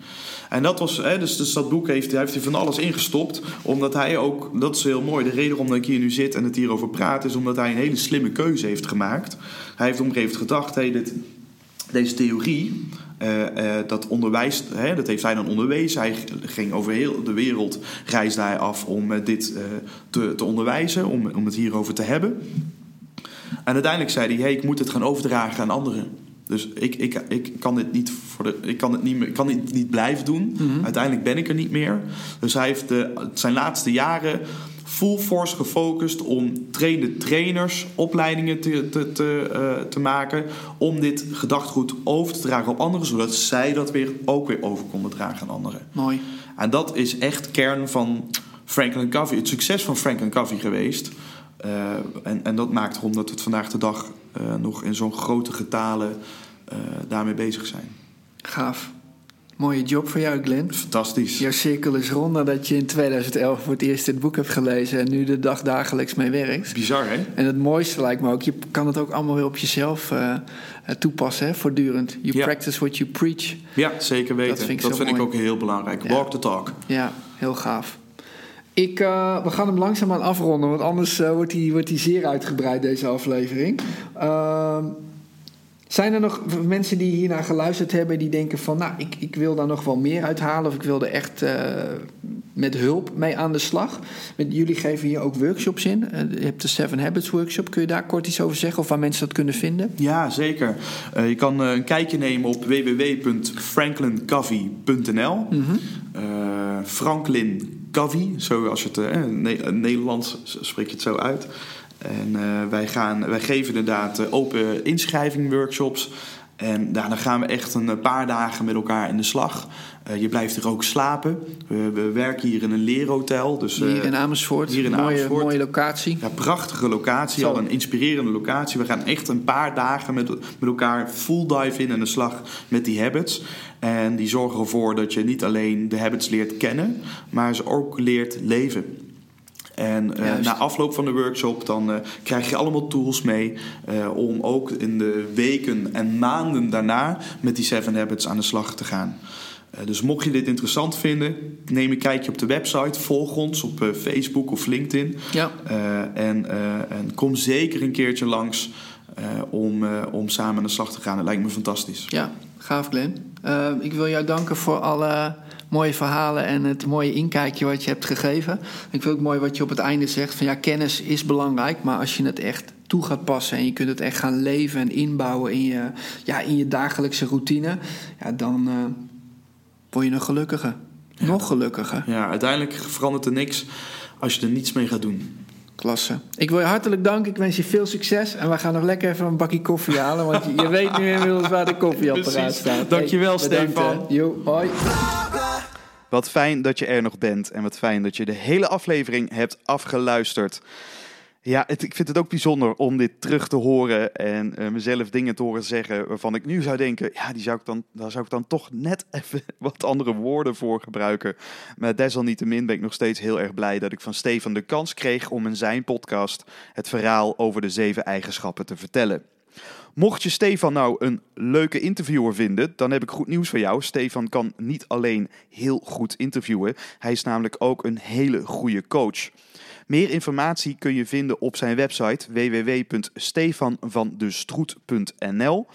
En dat was, hè, dus, dus dat boek heeft, hij heeft hij van alles ingestopt. Omdat hij ook, dat is heel mooi, de reden waarom ik hier nu zit en het hierover praat, is omdat hij een hele slimme keuze heeft gemaakt. Hij heeft op gedacht, hey, dit, deze theorie, eh, eh, dat onderwijs, hè, dat heeft hij dan onderwezen. Hij ging over heel de wereld, reisde hij af om eh, dit te, te onderwijzen, om, om het hierover te hebben. En uiteindelijk zei hij, hey, ik moet het gaan overdragen aan anderen. Dus ik, ik, ik kan dit niet, voor de, ik kan het niet, meer, ik kan dit niet blijven doen. Uiteindelijk ben ik er niet meer. Dus hij heeft de, zijn laatste jaren full force gefocust om trainde trainers opleidingen te, te, te, eh, te maken. Om dit gedachtegoed over te dragen op anderen, zodat zij dat weer ook weer over konden dragen aan anderen. Mooi. En dat is echt kern van Franklin Covey, het succes van Franklin Covey geweest. Eh, en, en dat maakt erom dat we het vandaag de dag eh, nog in zo'n grote getalen daarmee bezig zijn. Gaaf. Mooie job voor jou, Glenn. Fantastisch. Jouw cirkel is rond nadat je in 2011 voor het eerst dit boek hebt gelezen en nu de dag dagelijks mee werkt. Bizar, hè? En het mooiste lijkt me ook, je kan het ook allemaal weer op jezelf eh, eh, toepassen, hè, voortdurend. You Ja. practice what you preach. Ja, zeker weten. Dat vind ik dat zo vind ik mooi. ook heel belangrijk. Ja. Walk the talk. Ja, heel gaaf. Ik, eh, we gaan hem langzaamaan afronden, want anders eh, wordt hij wordt hij zeer uitgebreid, deze aflevering. Zijn er nog mensen die hiernaar geluisterd hebben die denken van... nou, ik, ik wil daar nog wel meer uithalen of ik wil er echt eh, met hulp mee aan de slag? Met, jullie geven hier ook workshops in. Eh, je hebt de Seven Habits workshop. Kun je daar kort iets over zeggen of waar mensen dat kunnen vinden? Ja, zeker. Eh, je kan een kijkje nemen op www.franklincovey.nl. Eh, Franklin Covey, zo als je het ne- Nederlands spreek je het zo uit. En eh, wij, gaan, wij geven inderdaad eh, open inschrijving workshops. En daarna gaan we echt een paar dagen met elkaar in de slag. Eh, je blijft er ook slapen. We, we werken hier in een leerhotel. Dus, eh, Hier in Amersfoort. hier in mooie, Amersfoort. mooie locatie. ja, prachtige locatie, Zo. al een inspirerende locatie. We gaan echt een paar dagen met, met elkaar full dive in aan de slag met die habits. En die zorgen ervoor dat je niet alleen de habits leert kennen, maar ze ook leert leven. En eh, na afloop van de workshop dan eh, krijg je allemaal tools mee eh, om ook in de weken en maanden daarna met die Seven Habits aan de slag te gaan. Dus mocht je dit interessant vinden, neem een kijkje op de website, volg ons op Facebook of LinkedIn. Ja. En, en kom zeker een keertje langs om, om samen aan de slag te gaan. Het lijkt me fantastisch. Ja, gaaf Glenn. Ik wil jou danken voor alle mooie verhalen en het mooie inkijkje wat je hebt gegeven. Ik vind ook mooi wat je op het einde zegt. Van ja, kennis is belangrijk, maar als je het echt toe gaat passen en je kunt het echt gaan leven en inbouwen in je, ja, in je dagelijkse routine, ja, dan eh, word je een gelukkige. Nog gelukkiger. Ja, uiteindelijk verandert er niks als je er niets mee gaat doen. Klasse. Ik wil je hartelijk danken. Ik wens je veel succes. En we gaan nog lekker even een bakje koffie halen. Want je, je weet nu inmiddels waar de koffieapparaat Precies. staat. Dankjewel, Hey, Stefan. Jo, hoi. Wat fijn dat je er nog bent en wat fijn dat je de hele aflevering hebt afgeluisterd. Ja, ik vind het ook bijzonder om dit terug te horen en eh, mezelf dingen te horen zeggen waarvan ik nu zou denken, ja, die zou ik dan, daar zou ik dan toch net even wat andere woorden voor gebruiken. Maar desalniettemin ben ik nog steeds heel erg blij dat ik van Stefan de kans kreeg om in zijn podcast het verhaal over de zeven eigenschappen te vertellen. Mocht je Stefan nou een leuke interviewer vinden, dan heb ik goed nieuws voor jou. Stefan kan niet alleen heel goed interviewen, hij is namelijk ook een hele goede coach. Meer informatie kun je vinden op zijn website www.stefanvandestroet.nl.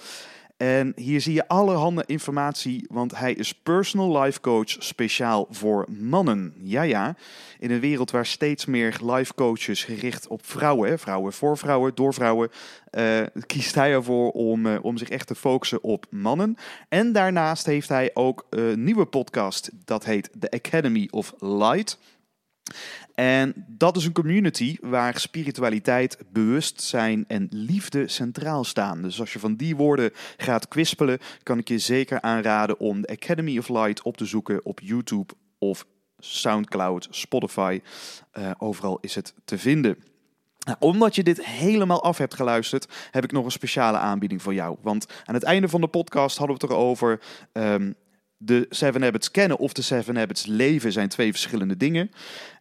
En hier zie je allerhande informatie, want hij is personal life coach speciaal voor mannen. Ja, ja. In een wereld waar steeds meer life coaches gericht op vrouwen, vrouwen voor vrouwen, door vrouwen, eh, kiest hij ervoor om, eh, om zich echt te focussen op mannen. En daarnaast heeft hij ook een nieuwe podcast, dat heet The Academy of Light. En dat is een community waar spiritualiteit, bewustzijn en liefde centraal staan. Dus als je van die woorden gaat kwispelen, kan ik je zeker aanraden om de Academy of Light op te zoeken op YouTube of SoundCloud, Spotify. Eh, overal is het te vinden. Nou, omdat je dit helemaal af hebt geluisterd, heb ik nog een speciale aanbieding voor jou. Want aan het einde van de podcast hadden we het erover. ehm, de Seven Habits kennen of de Seven Habits leven zijn twee verschillende dingen.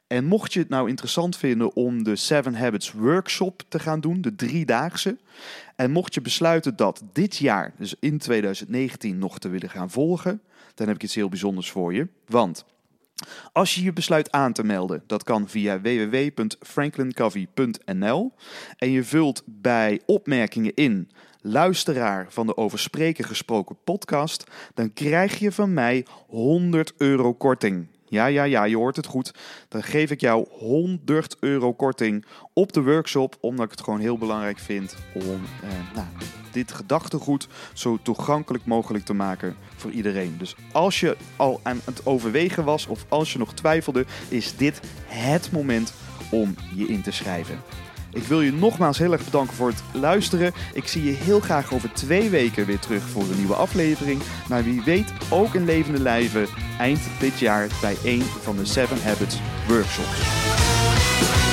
En mocht je het nou interessant vinden om de Seven Habits Workshop te gaan doen, de driedaagse. En mocht je besluiten dat dit jaar, dus in 2019, nog te willen gaan volgen, dan heb ik iets heel bijzonders voor je. Want als je je besluit aan te melden, dat kan via www.franklincovey.nl en je vult bij opmerkingen in luisteraar van de Over Spreken gesproken podcast, dan krijg je van mij 100 euro korting. Ja, ja, ja, je hoort het goed. Dan geef ik jou 100 euro korting op de workshop, omdat ik het gewoon heel belangrijk vind om eh, nou, dit gedachtegoed zo toegankelijk mogelijk te maken voor iedereen. Dus als je al aan het overwegen was of als je nog twijfelde, is dit het moment om je in te schrijven. Ik wil je nogmaals heel erg bedanken voor het luisteren. Ik zie je heel graag over twee weken weer terug voor een nieuwe aflevering. Maar wie weet ook in levende lijven eind dit jaar bij een van de 7 Habits workshops.